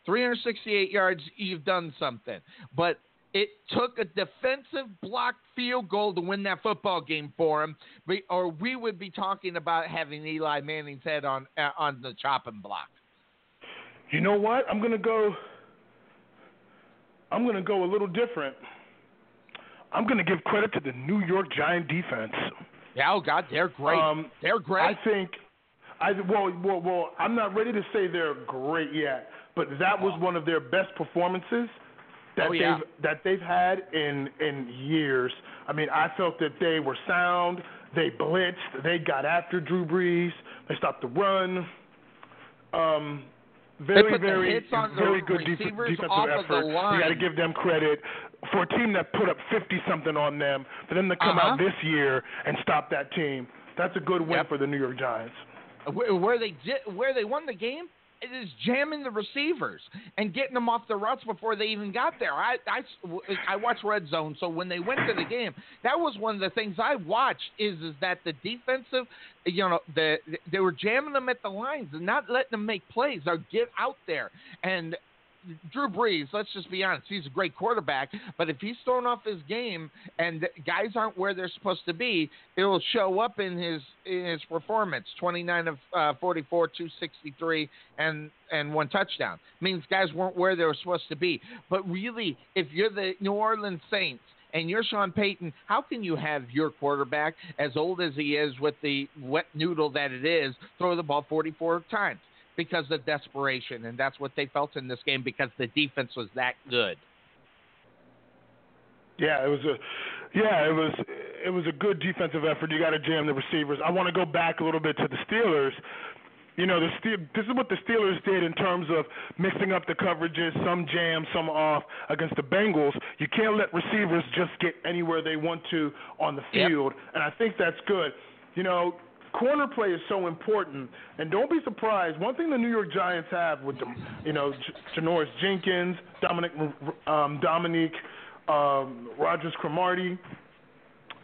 368 yards. You've done something, but it took a defensive block field goal to win that football game for him, or we would be talking about having Eli Manning's head on uh, on the chopping block. You know what? I'm gonna go. I'm gonna go a little different. I'm gonna give credit to the New York Giant defense. Yeah, oh God, they're great. Um, they're great. I think. I well, well, well. I'm not ready to say they're great yet, but that was one of their best performances that oh, yeah. they've that they've had in in years. I mean, I felt that they were sound. They blitzed. They got after Drew Brees. They stopped the run. Um, very, very, very good def- defensive effort. You got to give them credit for a team that put up fifty something on them. For them to come uh-huh. out this year and stop that team, that's a good win yep. for the New York Giants. Where they did, where they won the game, is jamming the receivers and getting them off the ruts before they even got there. I, I, I watched Red Zone, so when they went to the game, that was one of the things I watched. Is is that the defensive, you know, the they were jamming them at the lines and not letting them make plays or get out there. And Drew Brees, let's just be honest, he's a great quarterback, but if he's thrown off his game and guys aren't where they're supposed to be, it'll show up in his in his performance. 29 of uh, 44, 263 and and one touchdown. Means guys weren't where they were supposed to be. But really, if you're the New Orleans Saints and you're Sean Payton, how can you have your quarterback, as old as he is with the wet noodle that it is, throw the ball 44 times? Because of desperation, and that's what they felt in this game because the defense was that good. Yeah, it was a yeah, it was it was a good defensive effort. You got to jam the receivers. I want to go back a little bit to the Steelers. You know, the Steel, this is what the Steelers did in terms of mixing up the coverages, some jam, some off against the Bengals. You can't let receivers just get anywhere they want to on the field, yep. and I think that's good. You know, corner play is so important, and don't be surprised. One thing the New York Giants have with them, you know, Janoris Jenkins, Dominic, um, Dominique, um, Rodgers-Cromartie,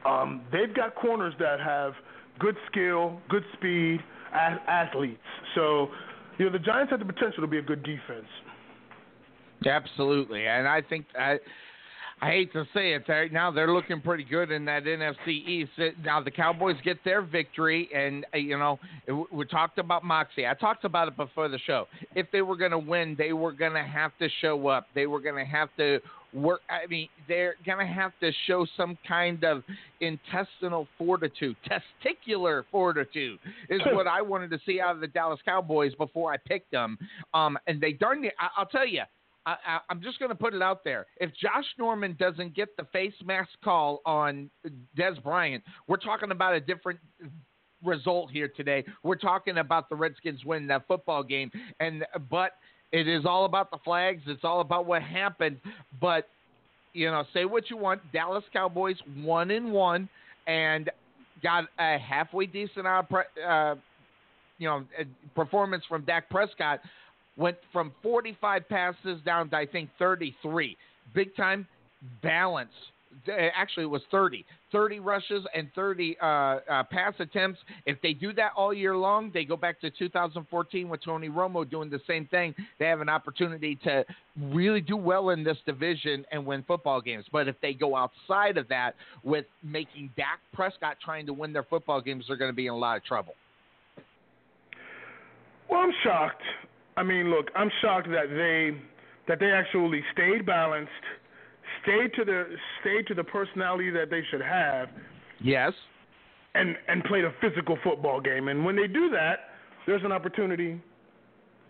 um, they've got corners that have good skill, good speed, a- athletes. So, you know, the Giants have the potential to be a good defense. Absolutely, and I think I. I hate to say it, right now they're looking pretty good in that NFC East. Now the Cowboys get their victory, and uh, you know we talked about Moxie. I talked about it before the show. If they were going to win, they were going to have to show up. They were going to have to work. I mean, they're going to have to show some kind of intestinal fortitude, testicular fortitude, is what I wanted to see out of the Dallas Cowboys before I picked them. Um, and they darn near, I, I'll tell you I, am just going to put it out there. If Josh Norman doesn't get the face mask call on Dez Bryant, we're talking about a different result here today. We're talking about the Redskins winning that football game, and but it is all about the flags. It's all about what happened. But you know, say what you want. Dallas Cowboys one and one, and got a halfway decent uh, uh, you know performance from Dak Prescott. Went from 45 passes down to I think 33. Big time balance. Actually it was 30 30 rushes and 30 uh, uh, pass attempts. If they do that all year long they go back to 2014 with tony romo doing the same thing. They have an opportunity to really do well in this division and win football games. But if they go outside of that with making dak prescott trying to win their football games they're going to be in a lot of trouble. Well i'm shocked i mean look i'm shocked that they that they actually stayed balanced stayed to the stayed to the personality that they should have. Yes. And and played a physical football game. And when they do that, there's an opportunity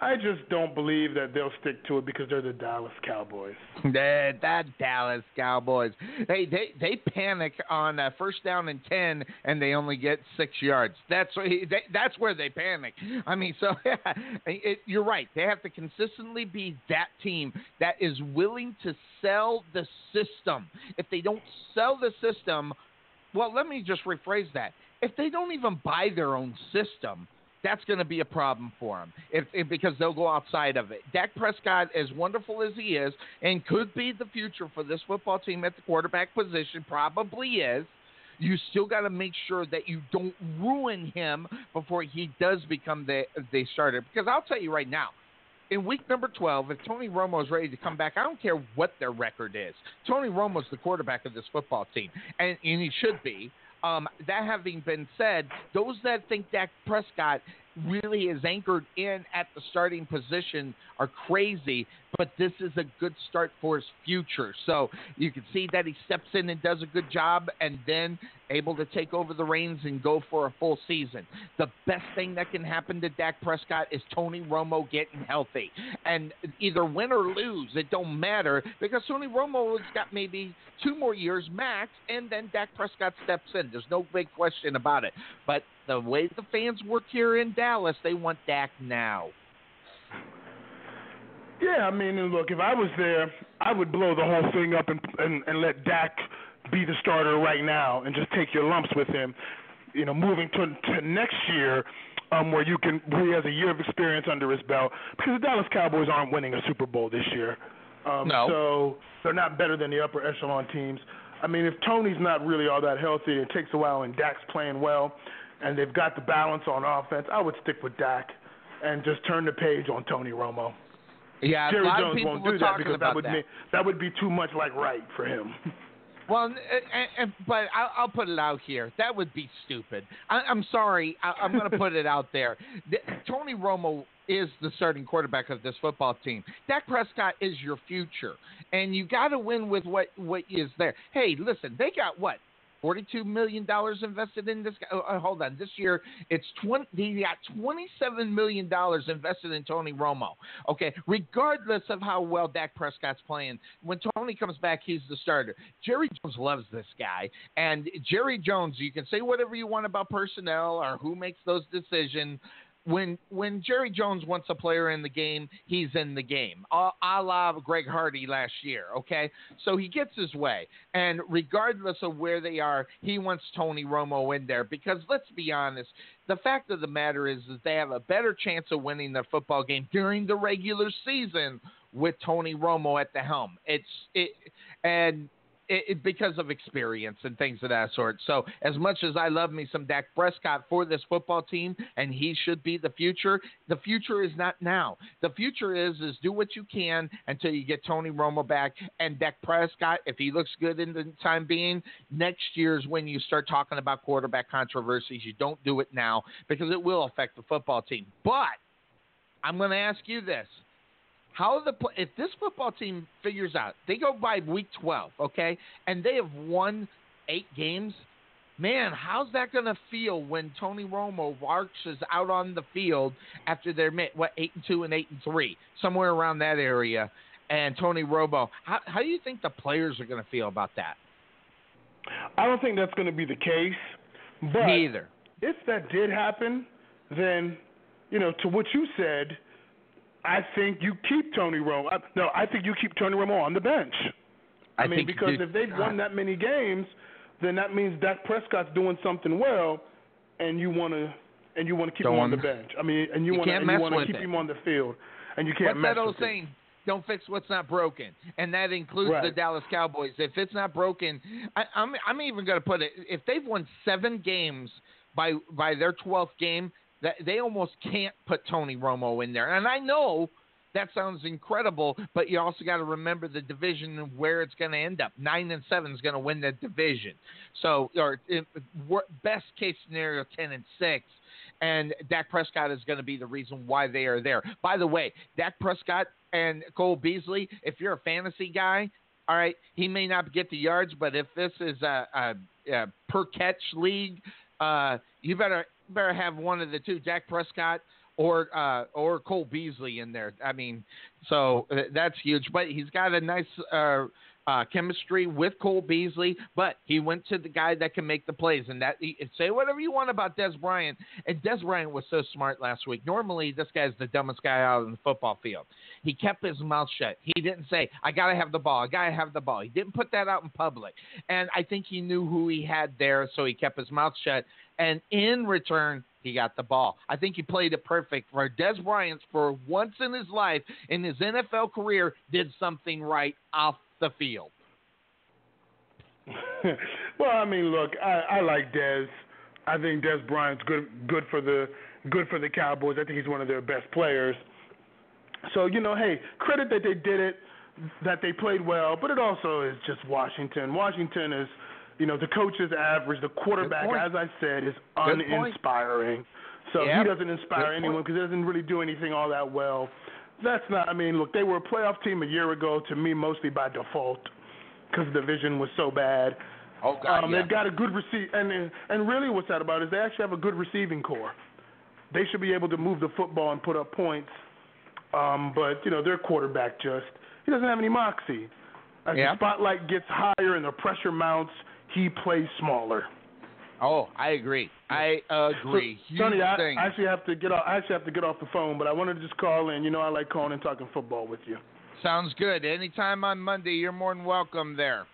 I just don't believe that they'll stick to it because they're the Dallas Cowboys. The, the Dallas Cowboys. Hey, they they panic on uh, first down and ten, and they only get six yards. That's they, that's where they panic. I mean, so yeah, it, you're right. They have to consistently be that team that is willing to sell the system. If they don't sell the system, well, let me just rephrase that. If they don't even buy their own system that's going to be a problem for him if, if, because they'll go outside of it. Dak Prescott, as wonderful as he is, and could be the future for this football team at the quarterback position, probably is. You still got to make sure that you don't ruin him before he does become the the starter. Because I'll tell you right now, in week number 12, if Tony Romo is ready to come back, I don't care what their record is. Tony Romo is the quarterback of this football team, and, and he should be. Um, that having been said, those that think Dak Prescott really is anchored in at the starting position are crazy, but this is a good start for his future. So you can see that he steps in and does a good job and then able to take over the reins and go for a full season. The best thing that can happen to Dak Prescott is Tony Romo getting healthy. And either win or lose, it don't matter because Tony Romo has got maybe two more years max and then Dak Prescott steps in. There's no big question about it. But the way the fans work here in Dallas, they want Dak now. Yeah, I mean, look, if I was there, I would blow the whole thing up and and, and let Dak be the starter right now and just take your lumps with him. You know, moving to to next year, um, where you can where he has a year of experience under his belt because the Dallas Cowboys aren't winning a Super Bowl this year. Um, no. So they're not better than the upper echelon teams. I mean, if Tony's not really all that healthy, it takes a while, and Dak's playing well, and they've got the balance on offense, I would stick with Dak and just turn the page on Tony Romo. Yeah, Jerry a lot Jones of people won't do that because that would that. Be, that would be too much like right for him. Well, and, and, but I'll, I'll put it out here. That would be stupid. I, I'm sorry. I, I'm going to put it out there. The, Tony Romo is the starting quarterback of this football team. Dak Prescott is your future, and you got to win with what what is there. Hey, listen, they got what $42 million invested in this guy. Oh, uh, hold on. This year, it's 20, he got $27 million invested in Tony Romo. Okay. Regardless of how well Dak Prescott's playing, when Tony comes back, he's the starter. Jerry Jones loves this guy. And Jerry Jones, you can say whatever you want about personnel or who makes those decisions when when Jerry Jones wants a player in the game, he's in the game, a, a la Greg Hardy last year. Okay, so he gets his way, and regardless of where they are, he wants Tony Romo in there because let's be honest, the fact of the matter is that they have a better chance of winning their football game during the regular season with Tony Romo at the helm. It's it and it, it, because of experience and things of that sort. So, as much as I love me some Dak Prescott for this football team, and he should be the future, the future is not now. The future is is do what you can until you get Tony Romo back and Dak Prescott. If he looks good in the time being, next year is when you start talking about quarterback controversies. You don't do it now because it will affect the football team. But I'm going to ask you this how the if this football team figures out they go by week 12, okay, and they have won eight games. Man, how's that going to feel when Tony Romo marches out on the field after they're what eight and two and eight and three, somewhere around that area, and Tony Romo? How, how do you think the players are going to feel about that? I don't think that's going to be the case. But Me either. If that did happen, then you know, to what you said, I think you keep Tony Romo. No, I think you keep Tony Romo on the bench. I, I mean, because if they've won uh-huh. that many games, then that means Dak Prescott's doing something well, and you want to and you want to keep him on the bench. I mean, and you, You want can't to mess you want to keep it. him on the field, and you can't What's mess that old with it. saying? Don't fix what's not broken, and that includes the Dallas Cowboys. If it's not broken, I, I'm I'm even going to put it. If they've won seven games by by their twelfth game, they almost can't put Tony Romo in there. And I know that sounds incredible, but you also got to remember the division and where it's going to end up. Nine and seven is going to win the division. So, or best case scenario, ten and six. And Dak Prescott is going to be the reason why they are there. By the way, Dak Prescott and Cole Beasley, if you're a fantasy guy, all right, he may not get the yards, but if this is a, a, a per catch league, uh, you better better have one of the two, Dak Prescott or uh, or Cole Beasley in there. I mean, so uh, that's huge. But he's got a nice uh, uh, chemistry with Cole Beasley. But he went to the guy that can make the plays, and that he, say whatever you want about Dez Bryant. And Dez Bryant was so smart last week. Normally, this guy's the dumbest guy out on the football field. He kept his mouth shut. He didn't say, "I gotta have the ball. I gotta have the ball." He didn't put that out in public. And I think he knew who he had there, so he kept his mouth shut. And in return, he got the ball. I think he played it perfect. For Dez Bryant, for once in his life, in his NFL career, did something right off the field. well, I mean, look, I, I like Dez. I think Dez Bryant's good good for the good for the Cowboys. I think he's one of their best players. So you know, hey, credit that they did it, that they played well, but it also is just Washington. Washington is, you know, the coach is average. The quarterback, as I said, is uninspiring. So Yep. he doesn't inspire anyone because he doesn't really do anything all that well. That's not. I mean, look, they were a playoff team a year ago. To me, mostly by default, because the division was so bad. Oh God, Um, yeah. They've got a good receive, and and really, what's that about? Is they actually have a good receiving core. They should be able to move the football and put up points. Um, but you know, their quarterback just he doesn't have any moxie. As Yeah. the spotlight gets higher and the pressure mounts, he plays smaller. Oh, I agree. I agree. So, Sonny, I. I actually have to get off. I actually have to get off the phone, but I wanted to just call in. You know, I like calling and talking football with you. Sounds good. Anytime on Monday, you're more than welcome there.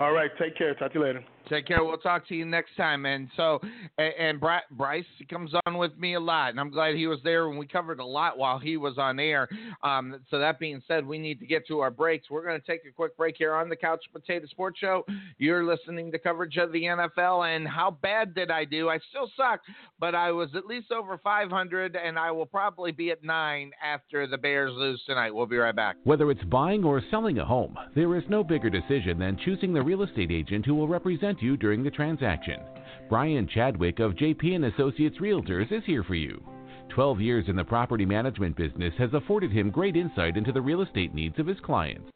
All right, take care. Talk to you later. Take care. We'll talk to you next time. And so, and, and Bri- Bryce comes on with me a lot, and I'm glad he was there. And we covered a lot while he was on air. Um, so that being said, we need to get to our breaks. We're going to take a quick break here on the Couch Potato Sports Show. You're listening to coverage of the NFL. And how bad did I do? I still suck, but I was at least over 500, and I will probably be at nine after the Bears lose tonight. We'll be right back. Whether it's buying or selling a home, there is no bigger decision than choosing the real estate agent who will represent you during the transaction. Brian Chadwick of JP and Associates Realtors is here for you. 12 years in the property management business has afforded him great insight into the real estate needs of his clients.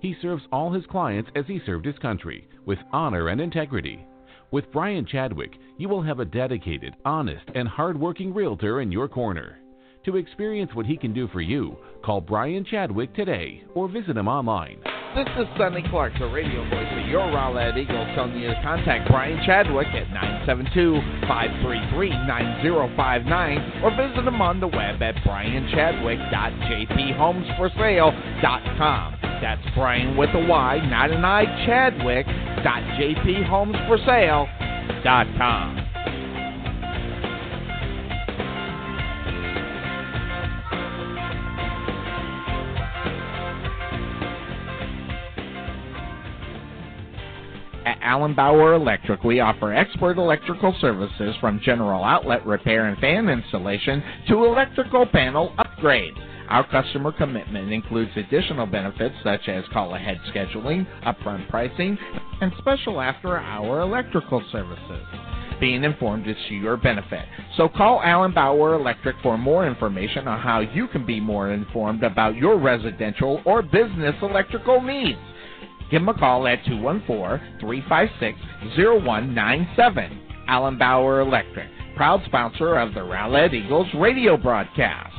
He serves all his clients as he served his country, with honor and integrity. With Brian Chadwick, you will have a dedicated, honest, and hardworking realtor in your corner. To experience what he can do for you, call Brian Chadwick today or visit him online. This is Sonny Clark, the radio voice of your Rowlett Eagle, telling you to contact Brian Chadwick at 972-533-9059 or visit him on the web at brianchadwick.jphomesforsale.com. That's Brian with a Y, not an I, Chadwick.jphomesforsale.com. At Allen Bauer Electric, we offer expert electrical services from general outlet repair and fan installation to electrical panel upgrade. Our customer commitment includes additional benefits such as call ahead scheduling, upfront pricing, and special after hour electrical services. Being informed is to your benefit. So call Allen Bauer Electric for more information on how you can be more informed about your residential or business electrical needs. Give them a call at 214-356-0197. Allen Bauer Electric, proud sponsor of the Rowlett Eagles radio broadcast.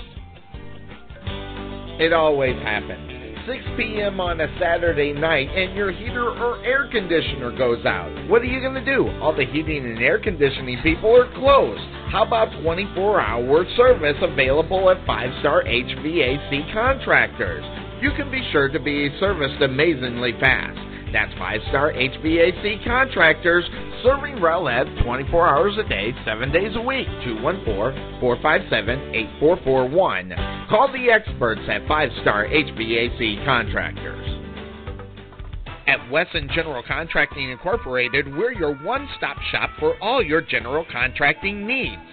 It always happens. 6 p.m. on a Saturday night and your heater or air conditioner goes out. What are you going to do? All the heating and air conditioning people are closed. How about 24 hour service available at 5 star HVAC contractors? You can be sure to be serviced amazingly fast. That's five star HVAC contractors serving Rowlett 24 hours a day, 7 days a week. 214 457 8441. Call the experts at five star HVAC contractors. At Wesson General Contracting Incorporated, we're your one stop shop for all your general contracting needs.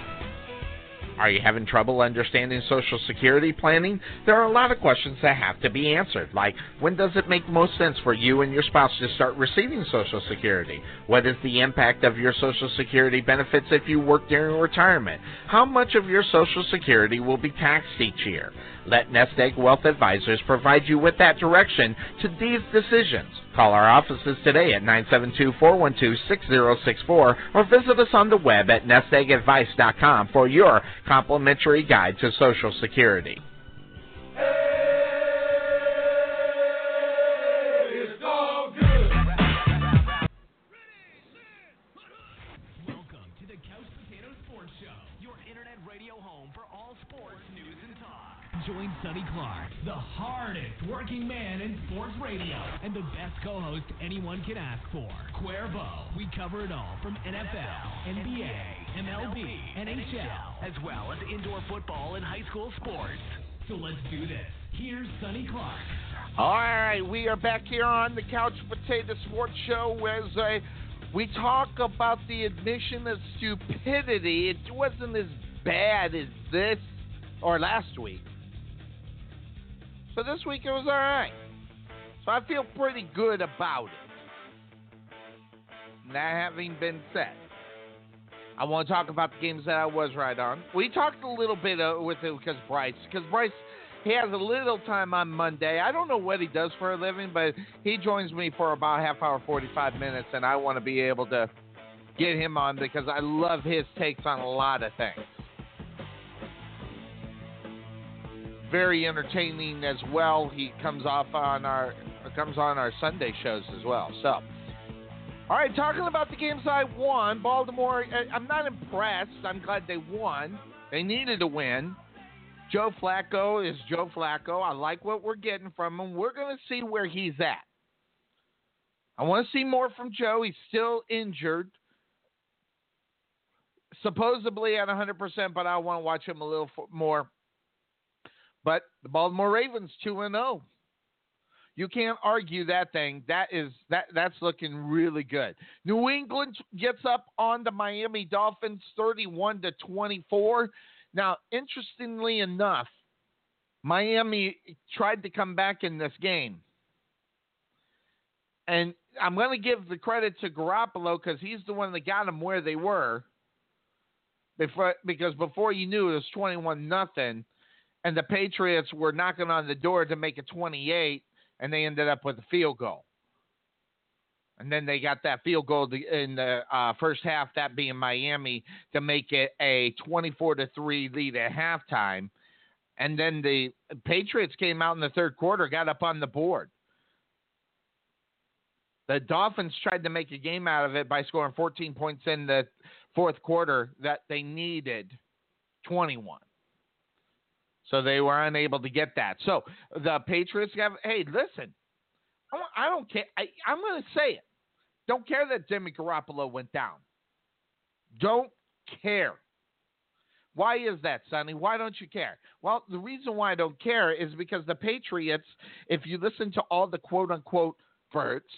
Are you having trouble understanding Social Security planning? There are a lot of questions that have to be answered, like when does it make most sense for you and your spouse to start receiving Social Security? What is the impact of your Social Security benefits if you work during retirement? How much of your Social Security will be taxed each year? Let Nest Egg Wealth Advisors provide you with that direction to these decisions. Call our offices today at 972-412-6064 or visit us on the web at nesteggadvice.com for your complimentary guide to Social Security. Welcome Sonny Clark, the hardest working man in sports radio, and the best co-host anyone can ask for, Cuervo. We cover it all from NFL, NBA, MLB, NHL, as well as indoor football and high school sports. So let's do this. Here's Sonny Clark. All right, we are back here on the Couch Potato Sports Show as uh, we talk about the admission of stupidity. It wasn't as bad as this or last week. So this week it was all right. So I feel pretty good about it. That having been said, I want to talk about the games that I was right on. We talked a little bit uh, with it because Bryce, because Bryce, he has a little time on Monday. I don't know what he does for a living, but he joins me for about half hour, 45 minutes, and I want to be able to get him on because I love his takes on a lot of things. Very entertaining as well. He comes off on our comes on our Sunday shows as well. So, all right, talking about the games I won, Baltimore. I'm not impressed. I'm glad they won. They needed to win. Joe Flacco is Joe Flacco. I like what we're getting from him. We're going to see where he's at. I want to see more from Joe. He's still injured. Supposedly at 100%, but I want to watch him a little more. But the Baltimore Ravens 2 and 0. You can't argue that thing. That is that that's looking really good. New England gets up on the Miami Dolphins 31 to 24. Now, interestingly enough, Miami tried to come back in this game. And I'm going to give the credit to Garoppolo because he's the one that got them where they were. Before, because before you knew it was 21 nothing, and the Patriots were knocking on the door to make it 28, and they ended up with a field goal. And then they got that field goal in the uh, first half, that being Miami, to make it a 24 to three lead at halftime. And then the Patriots came out in the third quarter, got up on the board. The Dolphins tried to make a game out of it by scoring 14 points in the fourth quarter that they needed 21. So they were unable to get that. So the Patriots have, hey, listen, I don't care. I, I'm going to say it. Don't care that Jimmy Garoppolo went down. Don't care. Why is that, Sonny? Why don't you care? Well, the reason why I don't care is because the Patriots, if you listen to all the quote unquote verts,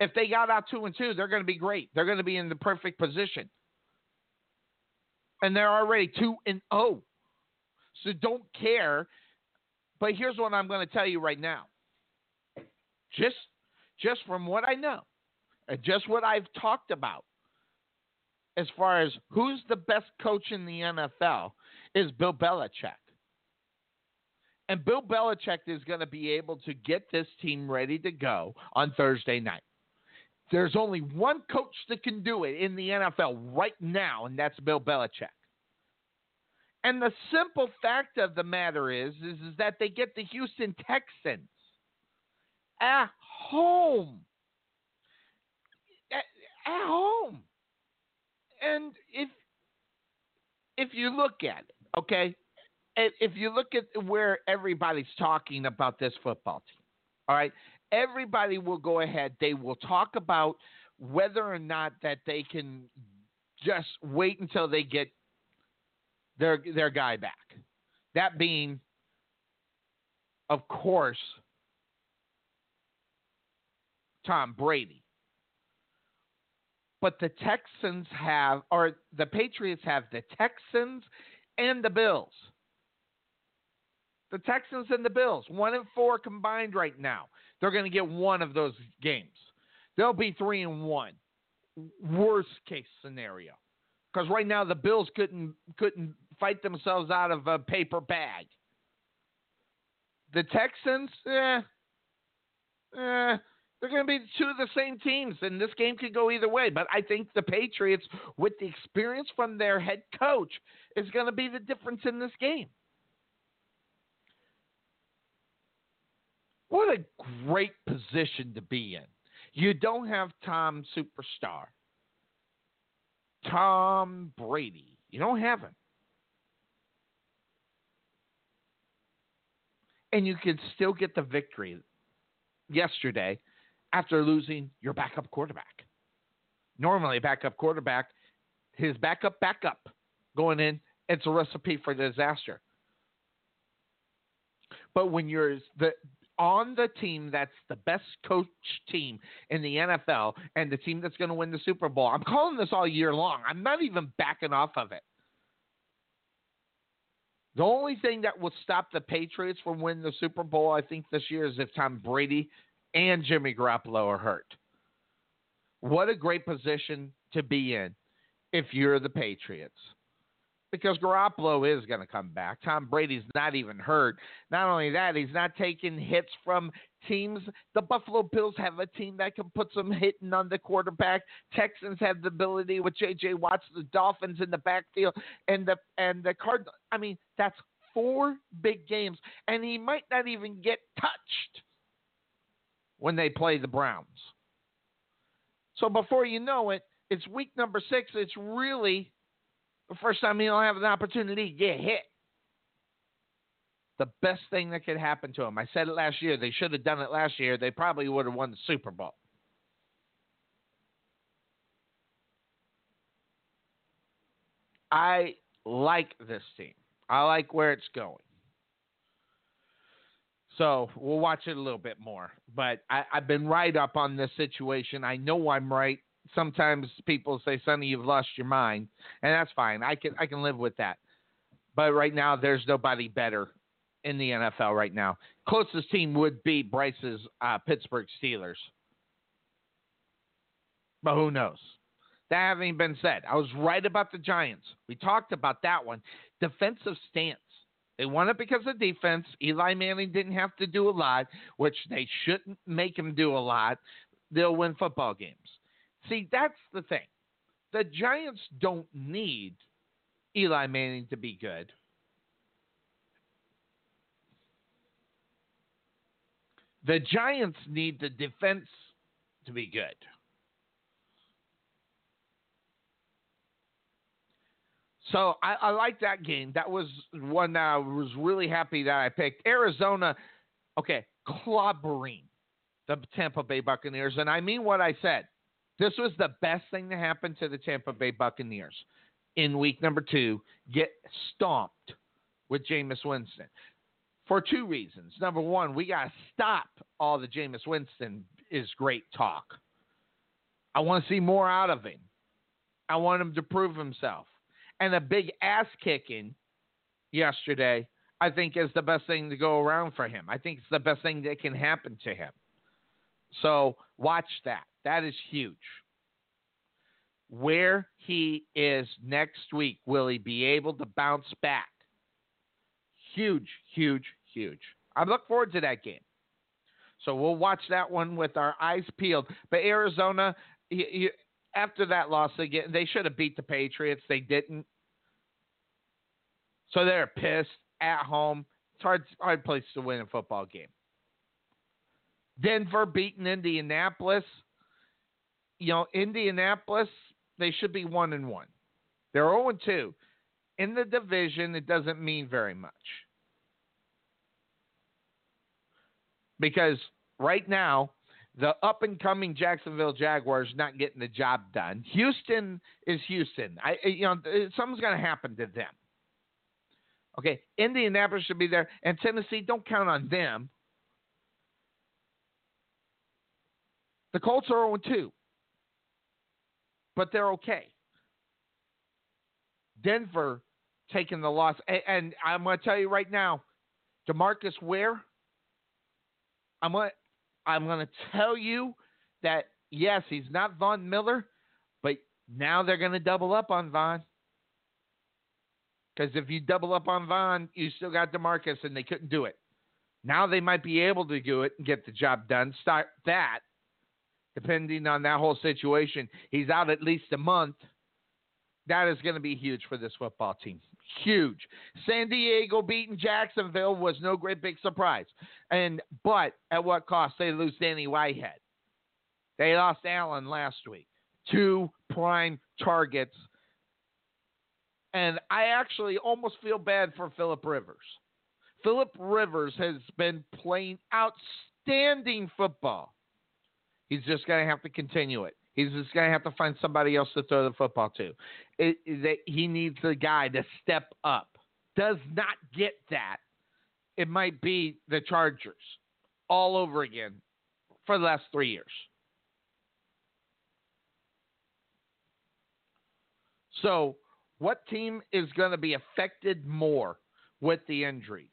if they got out two and two, they're going to be great. They're going to be in the perfect position. And they're already two and oh. So don't care. But here's what I'm going to tell you right now. Just just from what I know, and just what I've talked about, as far as who's the best coach in the NFL, is Bill Belichick. And Bill Belichick is going to be able to get this team ready to go on Thursday night. There's only one coach that can do it in the NFL right now, and that's Bill Belichick. And the simple fact of the matter is, is, is that they get the Houston Texans at home. At, at home. And if if you look at it, okay, if you look at where everybody's talking about this football team, all right, everybody will go ahead. They will talk about whether or not that they can just wait until they get their their guy back. That being, of course, Tom Brady. But the Texans have, or the Patriots have the Texans and the Bills. The Texans and the Bills, one and four combined right now. They're going to get one of those games. They'll be three and one. Worst case scenario, because right now the Bills couldn't couldn't fight themselves out of a paper bag. The Texans, eh, eh, they're going to be two of the same teams, and this game could go either way. But I think the Patriots, with the experience from their head coach, is going to be the difference in this game. What a great position to be in. You don't have Tom Superstar, Tom Brady. You don't have him. And you can still get the victory yesterday after losing your backup quarterback. Normally, backup quarterback, his backup backup going in, it's a recipe for disaster. But when you're the on the team that's the best coach team in the NFL and the team that's going to win the Super Bowl. I'm calling this all year long. I'm not even backing off of it. The only thing that will stop the Patriots from winning the Super Bowl, I think, this year is if Tom Brady and Jimmy Garoppolo are hurt. What a great position to be in if you're the Patriots because Garoppolo is going to come back. Tom Brady's not even hurt. Not only that, he's not taking hits from teams. The Buffalo Bills have a team that can put some hitting on the quarterback. Texans have the ability with J.J. Watts, the Dolphins in the backfield, and the and the Card. I mean, that's four big games, and he might not even get touched when they play the Browns. So before you know it, it's week number six. It's really the first time he'll have an opportunity to get hit. The best thing that could happen to him. I said it last year. They should have done it last year. They probably would have won the Super Bowl. I like this team. I like where it's going. So we'll watch it a little bit more. But I, have been right up on this situation. I know I'm right sometimes people say, "Sonny, you've lost your mind," and that's fine. I can I can live with that. But right now, there's nobody better in the NFL right now. Closest team would be Bryce's uh, Pittsburgh Steelers, but who knows? That having been said, I was right about the Giants. We talked about that one. Defensive stance. They won it because of defense. Eli Manning didn't have to do a lot, which they shouldn't make him do a lot. They'll win football games. See, that's the thing. The Giants don't need Eli Manning to be good. The Giants need the defense to be good. So I, I like that game. That was one that I was really happy that I picked. Arizona, okay, clobbering the Tampa Bay Buccaneers. And I mean what I said. This was the best thing to happen to the Tampa Bay Buccaneers in week number two. Get stomped with Jameis Winston for two reasons. Number one, we got to stop all the Jameis Winston is great talk. I want to see more out of him. I want him to prove himself. And a big ass kicking yesterday, I think, is the best thing to go around for him. I think it's the best thing that can happen to him. So watch that. That is huge. Where he is next week, will he be able to bounce back? Huge, huge, huge. I look forward to that game. So we'll watch that one with our eyes peeled. But Arizona, after that loss, they they should have beat the Patriots. They didn't. So they're pissed at home. It's hard hard place to win a football game. Denver beating Indianapolis. You know, Indianapolis, they should be one and one. They're 0 and 2. In the division, it doesn't mean very much. Because right now, the up and coming Jacksonville Jaguars not getting the job done. Houston is Houston. I you know something's going to happen to them. Okay, Indianapolis should be there, and Tennessee don't count on them. The Colts are 0 2, but they're okay. Denver taking the loss, and, and I'm going to tell you right now, DeMarcus Ware. I'm going I'm going to tell you that yes, he's not Von Miller, but now they're going to double up on Von. Because if you double up on Von, you still got Demarcus, and they couldn't do it. Now they might be able to do it and get the job done. Start that, depending on that whole situation. He's out at least a month. That is going to be huge for this football team. Huge. San Diego beating Jacksonville was no great big surprise. And but at what cost? They lose Danny Whitehead. They lost Allen last week. Two prime targets. And I actually almost feel bad for Philip Rivers. Philip Rivers has been playing outstanding football. He's just going to have to continue it. He's just going to have to find somebody else to throw the football to. It, it, he needs a guy to step up. Does not get that. It might be the Chargers all over again for the last three years. So, what team is going to be affected more with the injuries?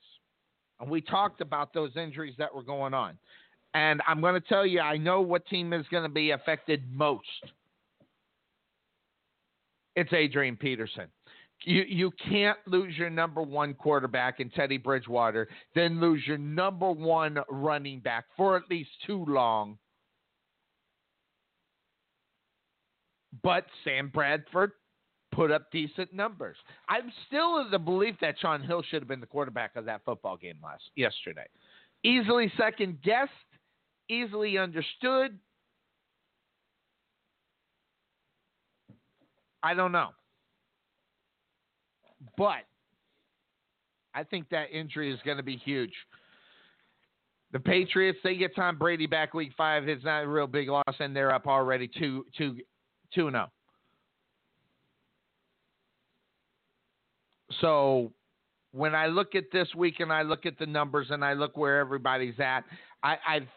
And we talked about those injuries that were going on. And I'm going to tell you, I know what team is going to be affected most. It's Adrian Peterson. You you can't lose your number one quarterback in Teddy Bridgewater, then lose your number one running back for at least too long. But Sam Bradford put up decent numbers. I'm still of the belief that Shaun Hill should have been the quarterback of that football game last yesterday. Easily second guessed easily understood. I don't know. But I think that injury is going to be huge. The Patriots, they get Tom Brady back week five. It's not a real big loss, and they're up already 2 2 2 0. So when I look at this week and I look at the numbers and I look where everybody's at, I, I've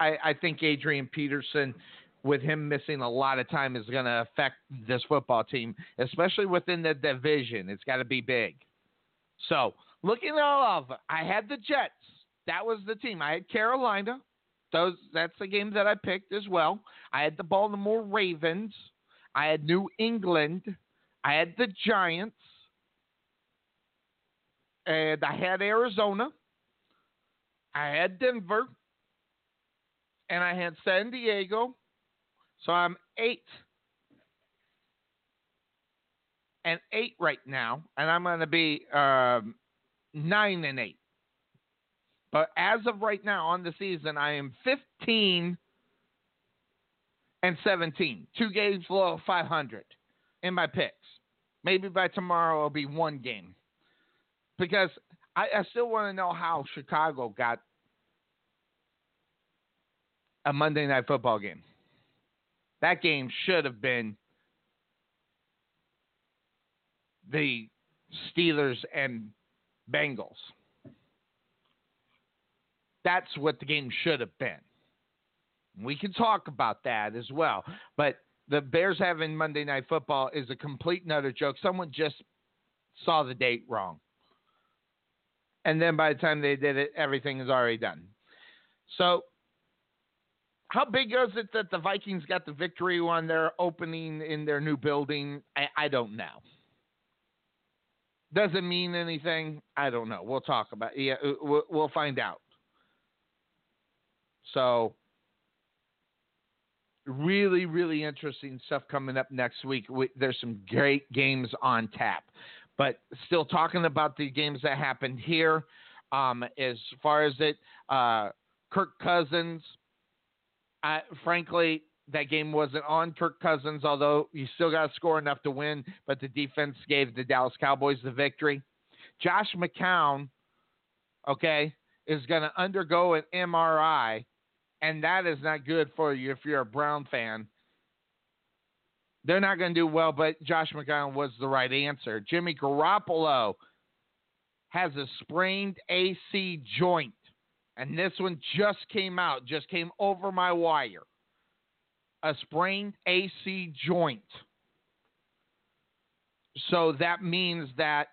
I, I think Adrian Peterson, with him missing a lot of time, is going to affect this football team, especially within the division. It's got to be big. So, looking at all of, it, I had the Jets. That was the team. I had Carolina. Those that's the game that I picked as well. I had the Baltimore Ravens. I had New England. I had the Giants. And I had Arizona. I had Denver and I had San Diego. So I'm eight and eight right now, and I'm going to be um, nine and eight. But as of right now on the season, I am 15 and 17, two games below 500 in my picks. Maybe by tomorrow it'll be one game because I, I still want to know how Chicago got a Monday night football game. That game should have been the Steelers and Bengals. That's what the game should have been. We can talk about that as well. But the Bears having Monday Night Football is a complete and utter joke. Someone just saw the date wrong. And then by the time they did it, everything is already done. So how big is it that the Vikings got the victory on their opening in their new building? I, I don't know. Does it mean anything? I don't know. We'll talk about. Yeah, uh, we'll, we'll find out. So, really, really interesting stuff coming up next week. We, there's some great games on tap. But still talking about the games that happened here. Um, as far as it, uh, Kirk Cousins, I, frankly, that game wasn't on Kirk Cousins, although you still got to score enough to win, but the defense gave the Dallas Cowboys the victory. Josh McCown, okay, is going to undergo an MRI, and that is not good for you if you're a Brown fan. They're not going to do well, but Josh McCown was the right answer. Jimmy Garoppolo has a sprained AC joint, and this one just came out, just came over my wire. A sprained AC joint. So that means that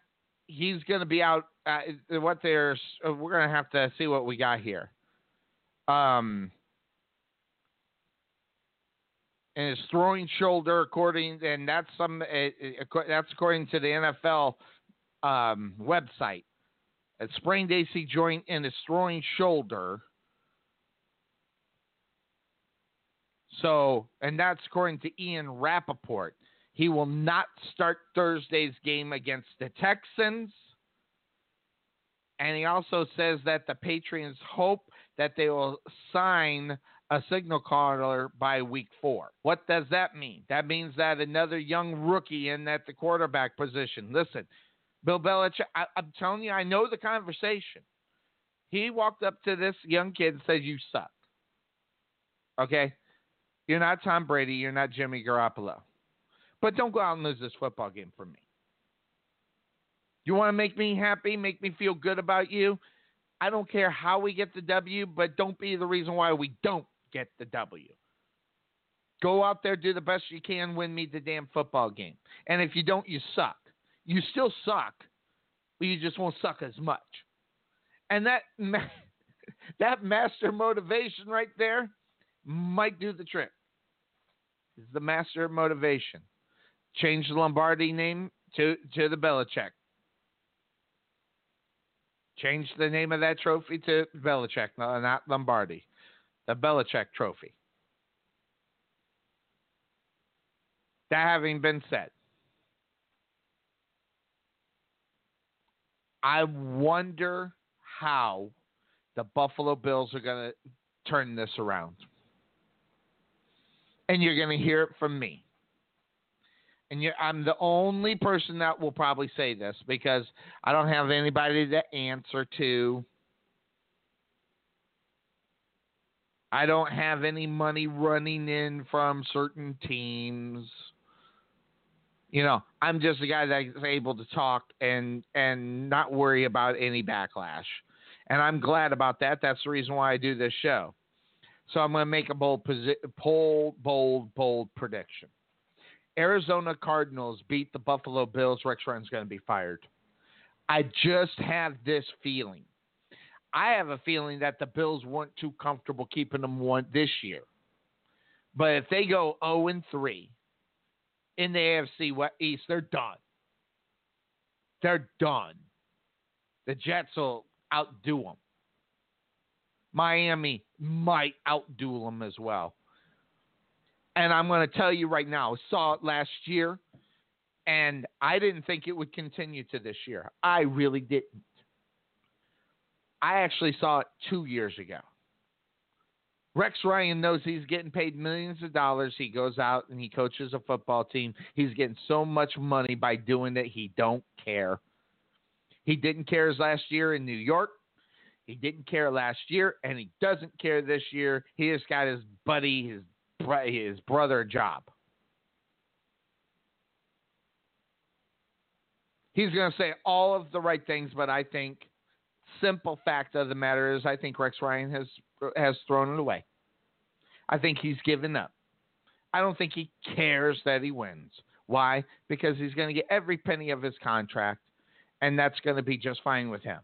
he's going to be out. Uh, what there's, uh, we're going to have to see what we got here. Um, and his throwing shoulder, according, and that's some, uh, that's according to the NFL um, website. A sprained AC joint in his throwing shoulder. So, and that's according to Ian Rapoport. He will not start Thursday's game against the Texans. And he also says that the Patriots hope that they will sign a signal caller by week four. What does that mean? That means that another young rookie in at the quarterback position. Listen, Bill Belichick, I, I'm telling you, I know the conversation. He walked up to this young kid and said, You suck. Okay? You're not Tom Brady. You're not Jimmy Garoppolo. But don't go out and lose this football game for me. You want to make me happy, make me feel good about you? I don't care how we get the W, but don't be the reason why we don't get the W. Go out there, do the best you can, win me the damn football game. And if you don't, you suck. You still suck, but you just won't suck as much. And that that master motivation right there might do the trick. Is the master motivation. Change the Lombardi name to, to the Belichick. Change the name of that trophy to Belichick, no, not Lombardi. The Belichick trophy. That having been said, I wonder how the Buffalo Bills are going to turn this around. And you're going to hear it from me and I'm the only person that will probably say this because I don't have anybody to answer to. I don't have any money running in from certain teams. You know, I'm just a guy that's able to talk and and not worry about any backlash. And I'm glad about that. That's the reason why I do this show. So I'm going to make a bold, bold, bold, bold prediction. Arizona Cardinals beat the Buffalo Bills, Rex Ryan's going to be fired. I just have this feeling. I have a feeling that the Bills weren't too comfortable keeping them one this year. But if they go 0 and 3 in the AFC East, they're done. They're done. The Jets will outdo them. Miami might outdo them as well. And I'm going to tell you right now, I saw it last year, and I didn't think it would continue to this year. I really didn't. I actually saw it two years ago. Rex Ryan knows he's getting paid millions of dollars. He goes out and he coaches a football team. He's getting so much money by doing it. He don't care. He didn't care his last year in New York. He didn't care last year, and he doesn't care this year. He just got his buddy, his his brother job. He's going to say all of the right things, but I think simple fact of the matter is I think Rex Ryan has has thrown it away. I think he's given up. I don't think he cares that he wins. Why? Because he's going to get every penny of his contract, and that's going to be just fine with him.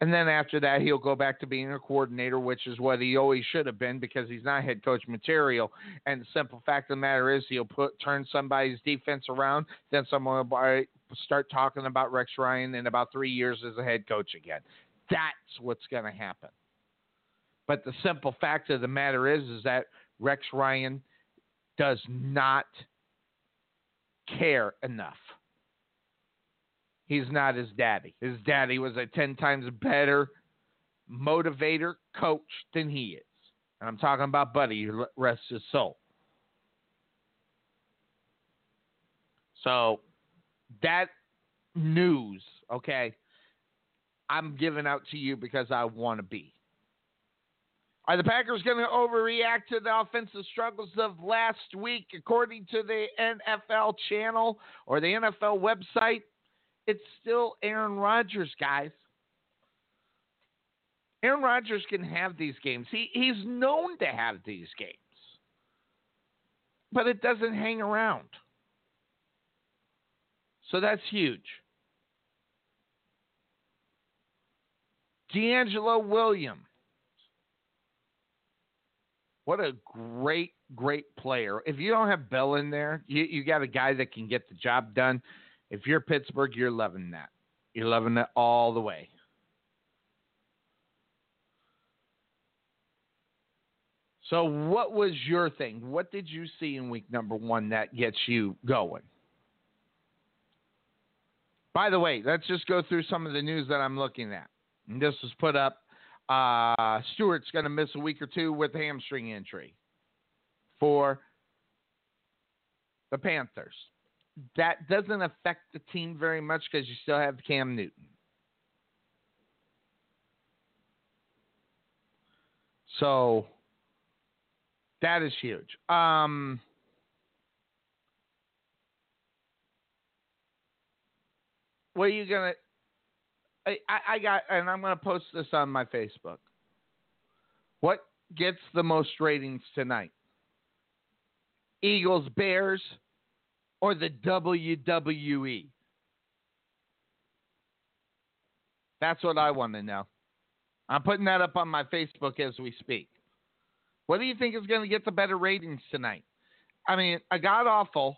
And then after that, he'll go back to being a coordinator, which is what he always should have been because he's not head coach material. And the simple fact of the matter is, he'll put turn somebody's defense around, then someone will start talking about Rex Ryan in about three years as a head coach again. That's what's going to happen. But the simple fact of the matter is, is that Rex Ryan does not care enough. He's not his daddy. His daddy was a 10 times better motivator coach than he is. And I'm talking about Buddy, rest his soul. So that news, okay, I'm giving out to you because I want to be. Are the Packers going to overreact to the offensive struggles of last week, according to the NFL channel or the NFL website? It's still Aaron Rodgers, guys. Aaron Rodgers can have these games. He, he's known to have these games, but it doesn't hang around. So that's huge. DeAngelo Williams. What a great, great player. If you don't have Bell in there, you, you got a guy that can get the job done. If you're Pittsburgh, you're loving that. You're loving it all the way. So, what was your thing? What did you see in week number one that gets you going? By the way, let's just go through some of the news that I'm looking at. This was put up. Uh, Stewart's going to miss a week or two with hamstring injury for the Panthers that doesn't affect the team very much because you still have Cam Newton. So that is huge. Um, what are you gonna? I, I got, and I'm gonna post this on my Facebook. What gets the most ratings tonight? Eagles Bears or the WWE? That's what I want to know. I'm putting that up on my Facebook as we speak. What do you think is going to get the better ratings tonight? I mean, a god awful.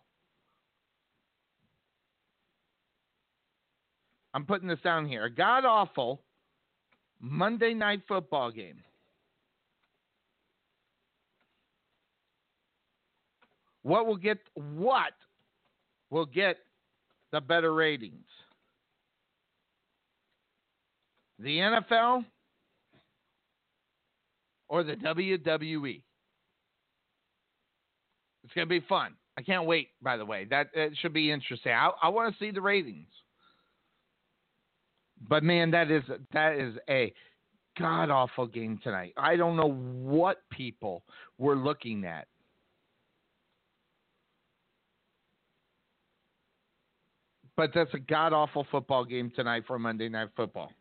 I'm putting this down here. A god awful Monday night football game. What will get what will get the better ratings? The NFL or the WWE? It's going to be fun. I can't wait, by the way. That, that should be interesting. I, I want to see the ratings. But man, that is that is a god awful game tonight. I don't know what people were looking at. But that's a god awful football game tonight for Monday Night Football.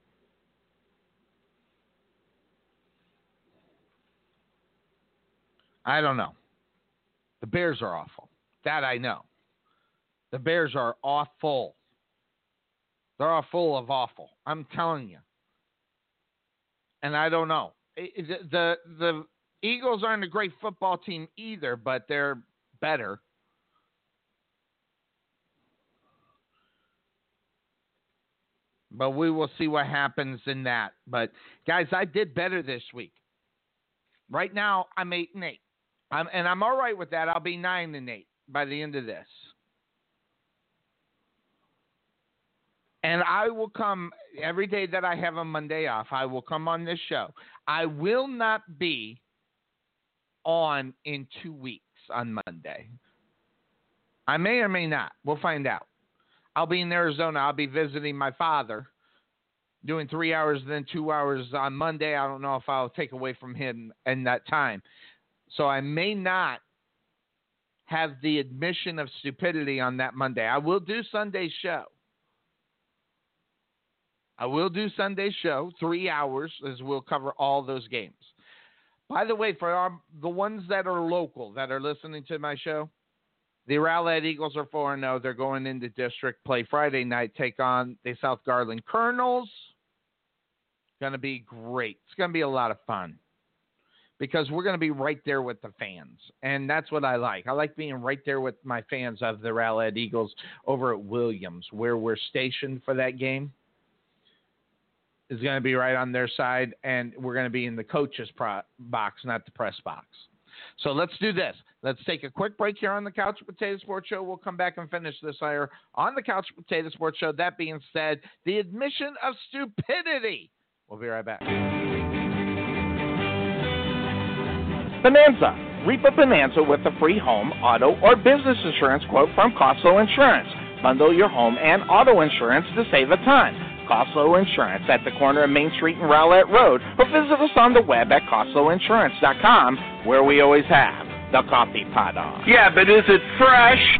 I don't know. The Bears are awful. That I know. The Bears are awful. They're all full of awful. I'm telling you. And I don't know. The, the the Eagles aren't a great football team either, but they're better. But we will see what happens in that. But guys, I did better this week. Right now, I'm eight and eight, I'm, and I'm all right with that. I'll be nine and eight by the end of this. And I will come every day that I have a Monday off. I will come on this show. I will not be on in two weeks on Monday. I may or may not. We'll find out. I'll be in Arizona. I'll be visiting my father, doing three hours, then two hours on Monday. I don't know if I'll take away from him in that time. So I may not have the admission of stupidity on that Monday. I will do Sunday's show. I will do Sunday's show, three hours, as we'll cover all those games. By the way, for our, the ones that are local that are listening to my show, the Rowlett Eagles are 4 0. They're going into district play Friday night, take on the South Garland Colonels. Going to be great. It's going to be a lot of fun because we're going to be right there with the fans. And that's what I like. I like being right there with my fans of the Rowlett Eagles over at Williams, where we're stationed for that game. Is going to be right on their side, and we're going to be in the coaches pro- box, not the press box. So let's do this. Let's take a quick break here on the Couch Potato Sports Show. We'll come back and finish this hire on the Couch Potato Sports Show. That being said, the admission of stupidity. We'll be right back. Bonanza. Reap a bonanza with a free home, auto, or business insurance quote from Costco Insurance. Bundle your home and auto insurance to save a ton. Costco Insurance at the corner of Main Street and Rowlett Road, or visit us on the web at costlowinsurance.com, where we always have the coffee pot on. Yeah, but is it fresh?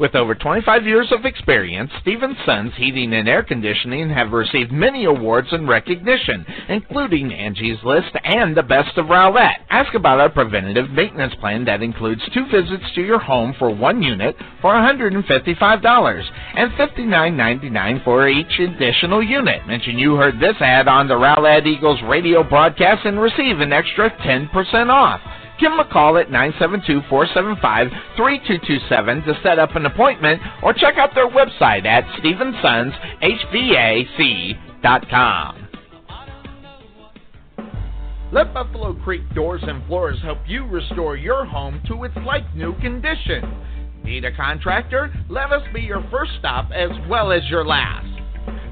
With over 25 years of experience, Stevens Sons Heating and Air Conditioning have received many awards and recognition, including Angie's List and the Best of Rowlett. Ask about our preventative maintenance plan that includes two visits to your home for one unit for $155 and $59.99 for each additional unit. Mention you heard this ad on the Rowlett Eagles radio broadcast and receive an extra 10% off. Give them a call at 972-475-3227 to set up an appointment or check out their website at stevensonshvac.com. Let Buffalo Creek Doors and Floors help you restore your home to its like-new condition. Need a contractor? Let us be your first stop as well as your last.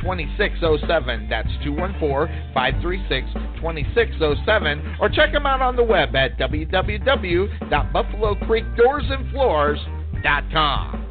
2607. That's 214 536 2607. Or check him out on the web at www.buffalocreekdoorsandfloors.com.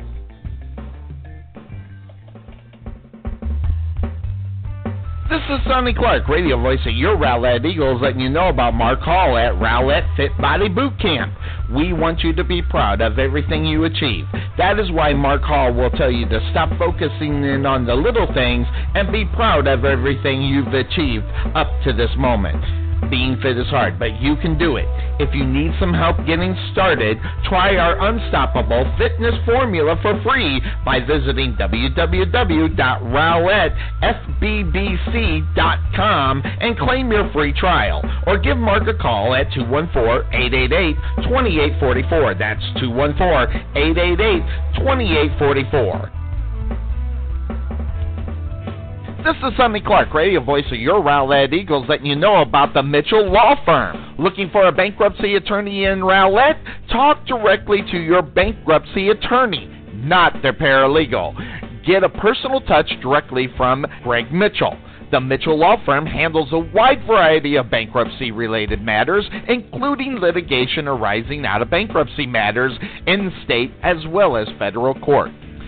This is Sonny Clark, radio voice of your Rowlett Eagles, letting you know about Mark Hall at Rowlett Fit Body Boot Camp. We want you to be proud of everything you achieve. That is why Mark Hall will tell you to stop focusing in on the little things and be proud of everything you've achieved up to this moment. Being fit is hard, but you can do it. If you need some help getting started, try our unstoppable fitness formula for free by visiting www.rowlettfbbc.com and claim your free trial. Or give Mark a call at 214-888-2844. That's 214-888-2844. This is Sonny Clark, radio voice of your Rowlett Eagles, letting you know about the Mitchell Law Firm. Looking for a bankruptcy attorney in Rowlett? Talk directly to your bankruptcy attorney, not their paralegal. Get a personal touch directly from Greg Mitchell. The Mitchell Law Firm handles a wide variety of bankruptcy related matters, including litigation arising out of bankruptcy matters in state as well as federal court.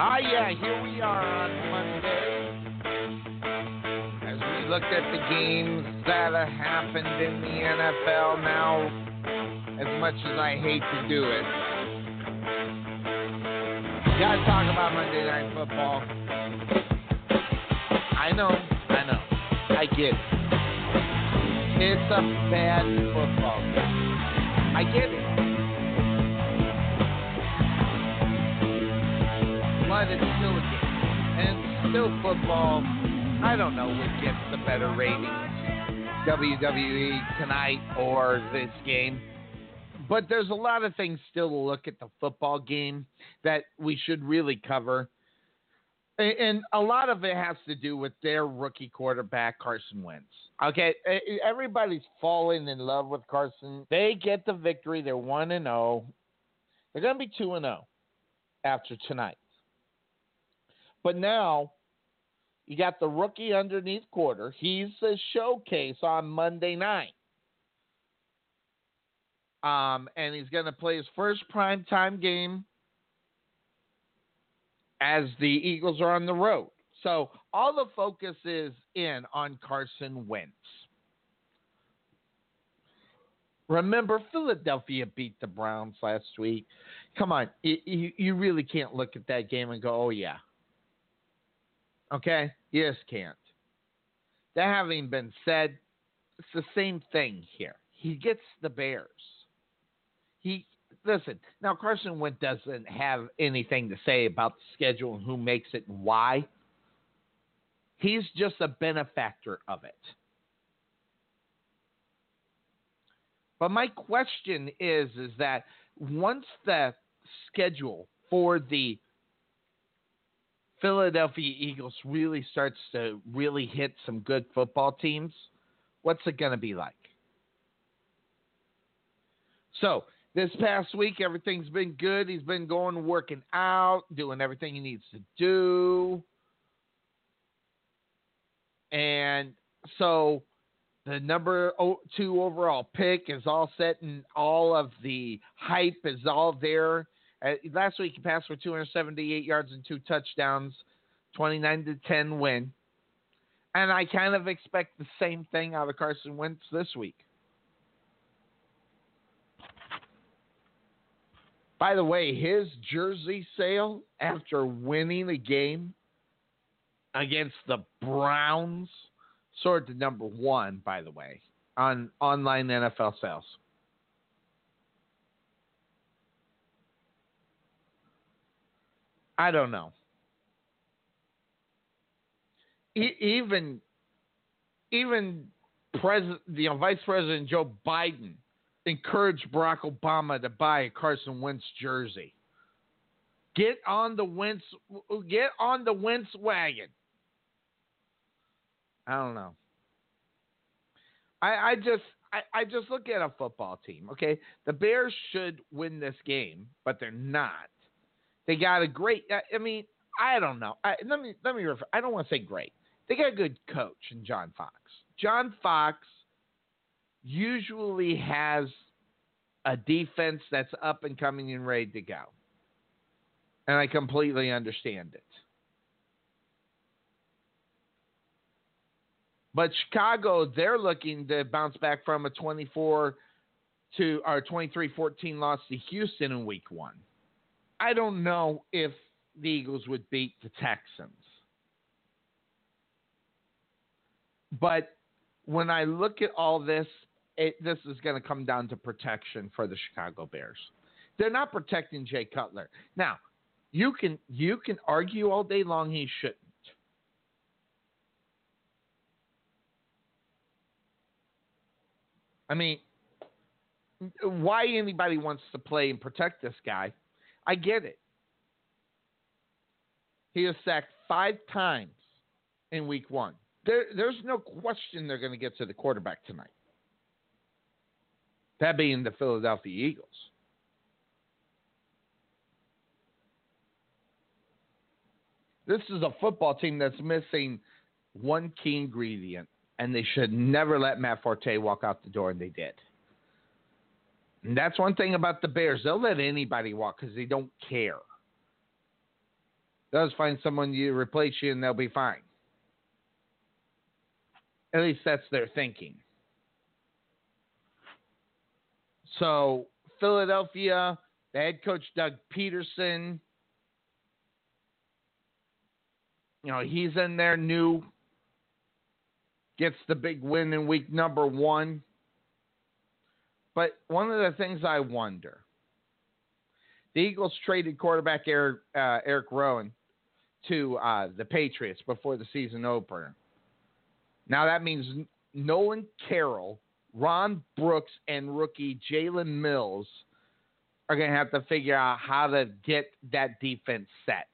Ah, yeah, here we are on Monday. As we look at the games that have happened in the NFL now, as much as I hate to do it, Gotta talk about Monday Night Football. I know, I know. I get it. It's a bad football game. I get it. But it's still a game. And still football. I don't know which gets the better rating. WWE tonight or this game. But there's a lot of things still to look at the football game that we should really cover. And a lot of it has to do with their rookie quarterback, Carson Wentz. Okay, everybody's falling in love with Carson. They get the victory. They're 1 and 0. They're going to be 2 and 0 after tonight. But now you got the rookie underneath quarter. He's the showcase on Monday night. Um, and he's going to play his first primetime game as the Eagles are on the road. So all the focus is in on Carson Wentz. Remember, Philadelphia beat the Browns last week. Come on, you, you really can't look at that game and go, oh, yeah. Okay? You just can't. That having been said, it's the same thing here. He gets the Bears. He listen now. Carson Wentz doesn't have anything to say about the schedule and who makes it and why. He's just a benefactor of it. But my question is, is that once the schedule for the Philadelphia Eagles really starts to really hit some good football teams, what's it going to be like? So this past week, everything's been good. He's been going working out, doing everything he needs to do. And so the number two overall pick is all set, and all of the hype is all there. Uh, last week, he passed for 278 yards and two touchdowns, 29 to 10 win. And I kind of expect the same thing out of Carson Wentz this week. By the way, his jersey sale after winning a game against the Browns soared to number one, by the way, on online NFL sales. I don't know. even even president, you uh, know, Vice President Joe Biden encouraged Barack Obama to buy a Carson Wentz jersey. Get on the Wentz, get on the Wentz wagon. I don't know. I, I just I, I just look at a football team. Okay, the Bears should win this game, but they're not. They got a great. I mean, I don't know. I, let me let me refer. I don't want to say great. They got a good coach in John Fox. John Fox usually has a defense that's up and coming and ready to go. And I completely understand it. But Chicago, they're looking to bounce back from a 24 to or 23-14 loss to Houston in week 1. I don't know if the Eagles would beat the Texans. But when I look at all this, it, this is going to come down to protection for the Chicago Bears. They're not protecting Jay Cutler. Now, you can you can argue all day long he shouldn't. I mean, why anybody wants to play and protect this guy, I get it. He was sacked five times in week one. There, there's no question they're going to get to the quarterback tonight. That being the Philadelphia Eagles. This is a football team that's missing one key ingredient, and they should never let Matt Forte walk out the door, and they did. And that's one thing about the Bears. They'll let anybody walk because they don't care. They'll just find someone to replace you, and they'll be fine. At least that's their thinking. So, Philadelphia, the head coach Doug Pederson, you know, he's in there new, gets the big win in week number one. But one of the things I wonder the Eagles traded quarterback Eric, uh, Eric Rowan to uh, the Patriots before the season opener. Now that means Nolan Carroll, Ron Brooks, and rookie Jalen Mills are going to have to figure out how to get that defense set.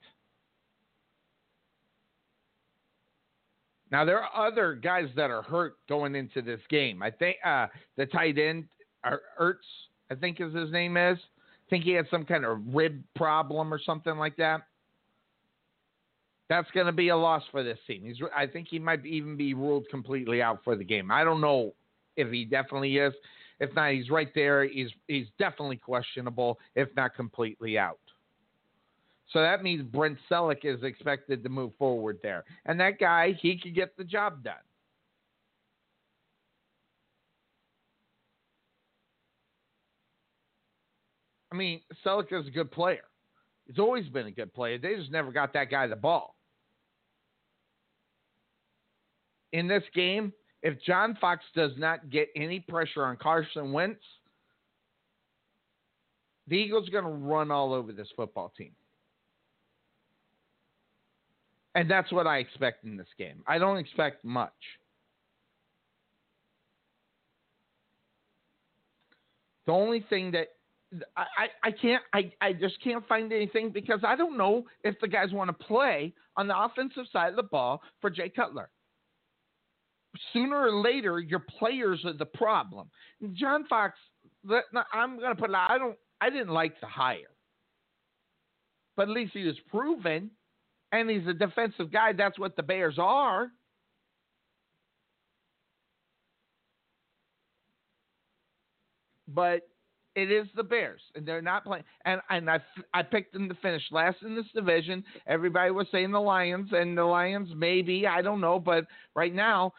Now there are other guys that are hurt going into this game. I think uh, the tight end Ertz, I think is his name is. I think he had some kind of rib problem or something like that. That's going to be a loss for this team. He's, I think he might even be ruled completely out for the game. I don't know if he definitely is. If not, he's right there. He's he's definitely questionable, if not completely out. So that means Brent Celek is expected to move forward there, and that guy he could get the job done. I mean, Celek is a good player. He's always been a good player. They just never got that guy the ball. In this game, if John Fox does not get any pressure on Carson Wentz, the Eagles are going to run all over this football team. And that's what I expect in this game. I don't expect much. The only thing that I, I can't I, I just can't find anything because I don't know if the guys want to play on the offensive side of the ball for Jay Cutler. Sooner or later, your players are the problem. John Fox, I'm going to put it out. I don't. I didn't like the hire, but at least he was proven, and he's a defensive guy. That's what the Bears are. But it is the Bears, and they're not playing. And and I I picked them to finish last in this division. Everybody was saying the Lions, and the Lions maybe I don't know, but right now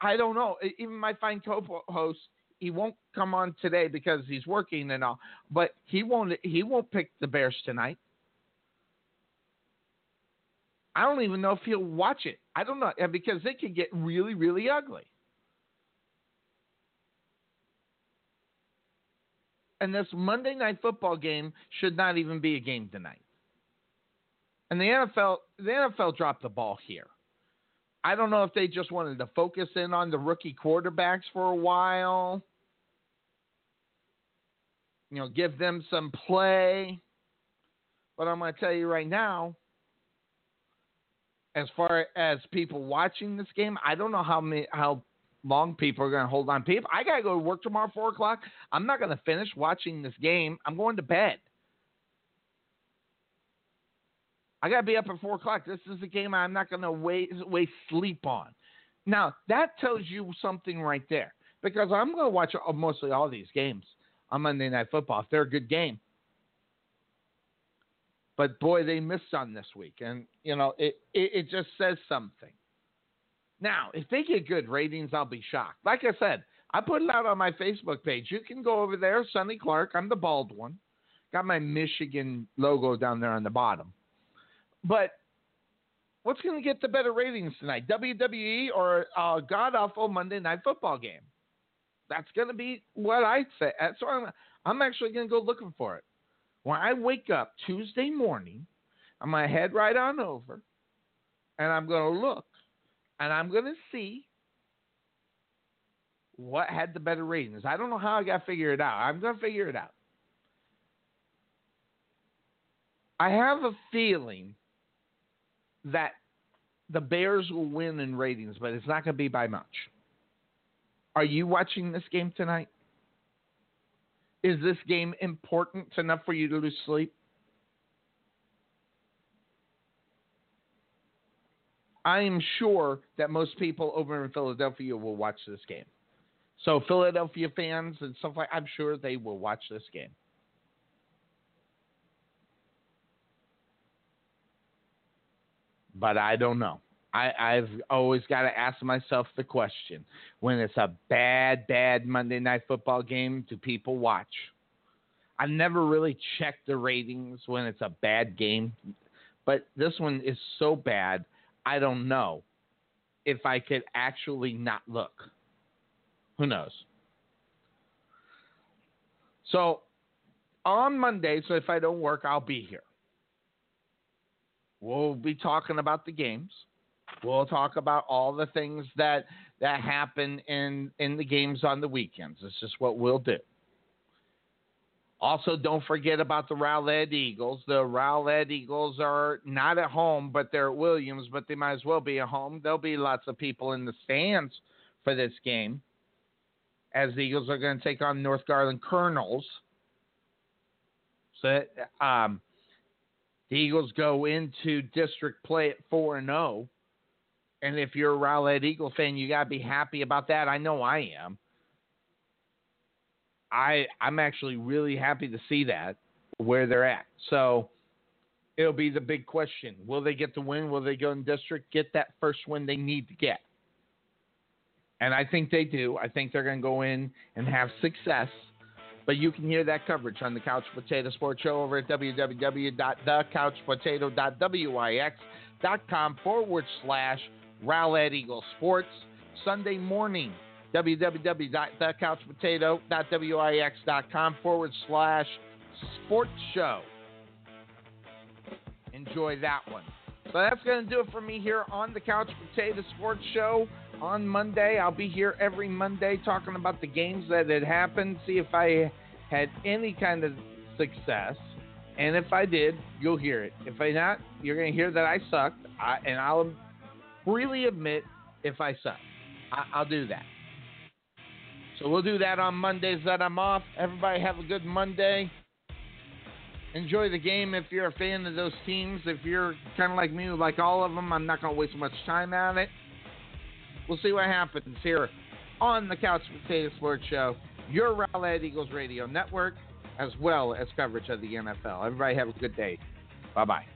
I don't know. Even my fine co-host, he won't come on today because he's working and all, but he won't he won't pick the Bears tonight. I don't even know if he'll watch it. I don't know because it could get really really ugly. And this Monday night football game should not even be a game tonight. And the NFL, the NFL dropped the ball here. I don't know if they just wanted to focus in on the rookie quarterbacks for a while. You know, give them some play. But I'm going to tell you right now, as far as people watching this game, I don't know how many, how long people are going to hold on. People, I got to go to work tomorrow, four o'clock. I'm not going to finish watching this game. I'm going to bed. I got to be up at four o'clock. This is a game I'm not going to waste, waste sleep on. Now that tells you something right there because I'm going to watch mostly all these games on Monday Night Football if they're a good game. But boy, they missed on this week, and you know it, it, it just says something. Now, if they get good ratings, I'll be shocked. Like I said, I put it out on my Facebook page. You can go over there, Sonny Clark. I'm the bald one. Got my Michigan logo down there on the bottom. But what's going to get the better ratings tonight? WWE or a god awful Monday Night Football game? That's going to be what I say. Uh, so I'm, I'm actually going to go looking for it. When I wake up Tuesday morning, I'm going to head right on over and I'm going to look and I'm going to see what had the better ratings. I don't know how I got to figure it out. I'm going to figure it out. I have a feeling that the Bears will win in ratings, but it's not going to be by much. Are you watching this game tonight? Is this game important enough for you to lose sleep? I am sure that most people over in Philadelphia will watch this game. So Philadelphia fans and stuff like I'm sure they will watch this game. But I don't know. I, I've always got to ask myself the question: When it's a bad, bad Monday night football game, do people watch? I never really checked the ratings when it's a bad game, but this one is so bad I don't know if I could actually not look. Who knows? So on Monday, so if I don't work, I'll be here. We'll be talking about the games. We'll talk about all the things that that happen in in the games on the weekends. It's just what we'll do. Also, don't forget about the Rowlett Eagles. The Rowlett Eagles are not at home, but they're at Williams, but they might as well be at home. There'll be lots of people in the stands for this game as the Eagles are going to take on North Garland Colonels. So um, the Eagles go into district play at 4 and 0. And if you're a Rowlett Eagle fan, you got to be happy about that. I know I am. I I'm actually really happy to see that where they're at. So it'll be the big question: Will they get the win? Will they go in district get that first win they need to get? And I think they do. I think they're going to go in and have success. But you can hear that coverage on the Couch Potato Sports Show over at www.thecouchpotato.wix.com forward slash Rowlett Eagle Sports. Sunday morning, www.thecouchpotato.wix.com forward slash sports show. Enjoy that one. So that's going to do it for me here on the Couch Potato Sports Show on Monday. I'll be here every Monday talking about the games that had happened, see if I had any kind of success. And if I did, you'll hear it. If I not, you're going to hear that I sucked. I, and I'll freely admit if I suck. I, will do that. So we'll do that on Mondays that I'm off. Everybody have a good Monday. Enjoy the game if you're a fan of those teams. If you're kind of like me, like all of them, I'm not going to waste much time on it. We'll see what happens here on the Couch Potato Sports Show, your Rowlett Eagles Radio Network, as well as coverage of the NFL. Everybody have a good day. Bye bye.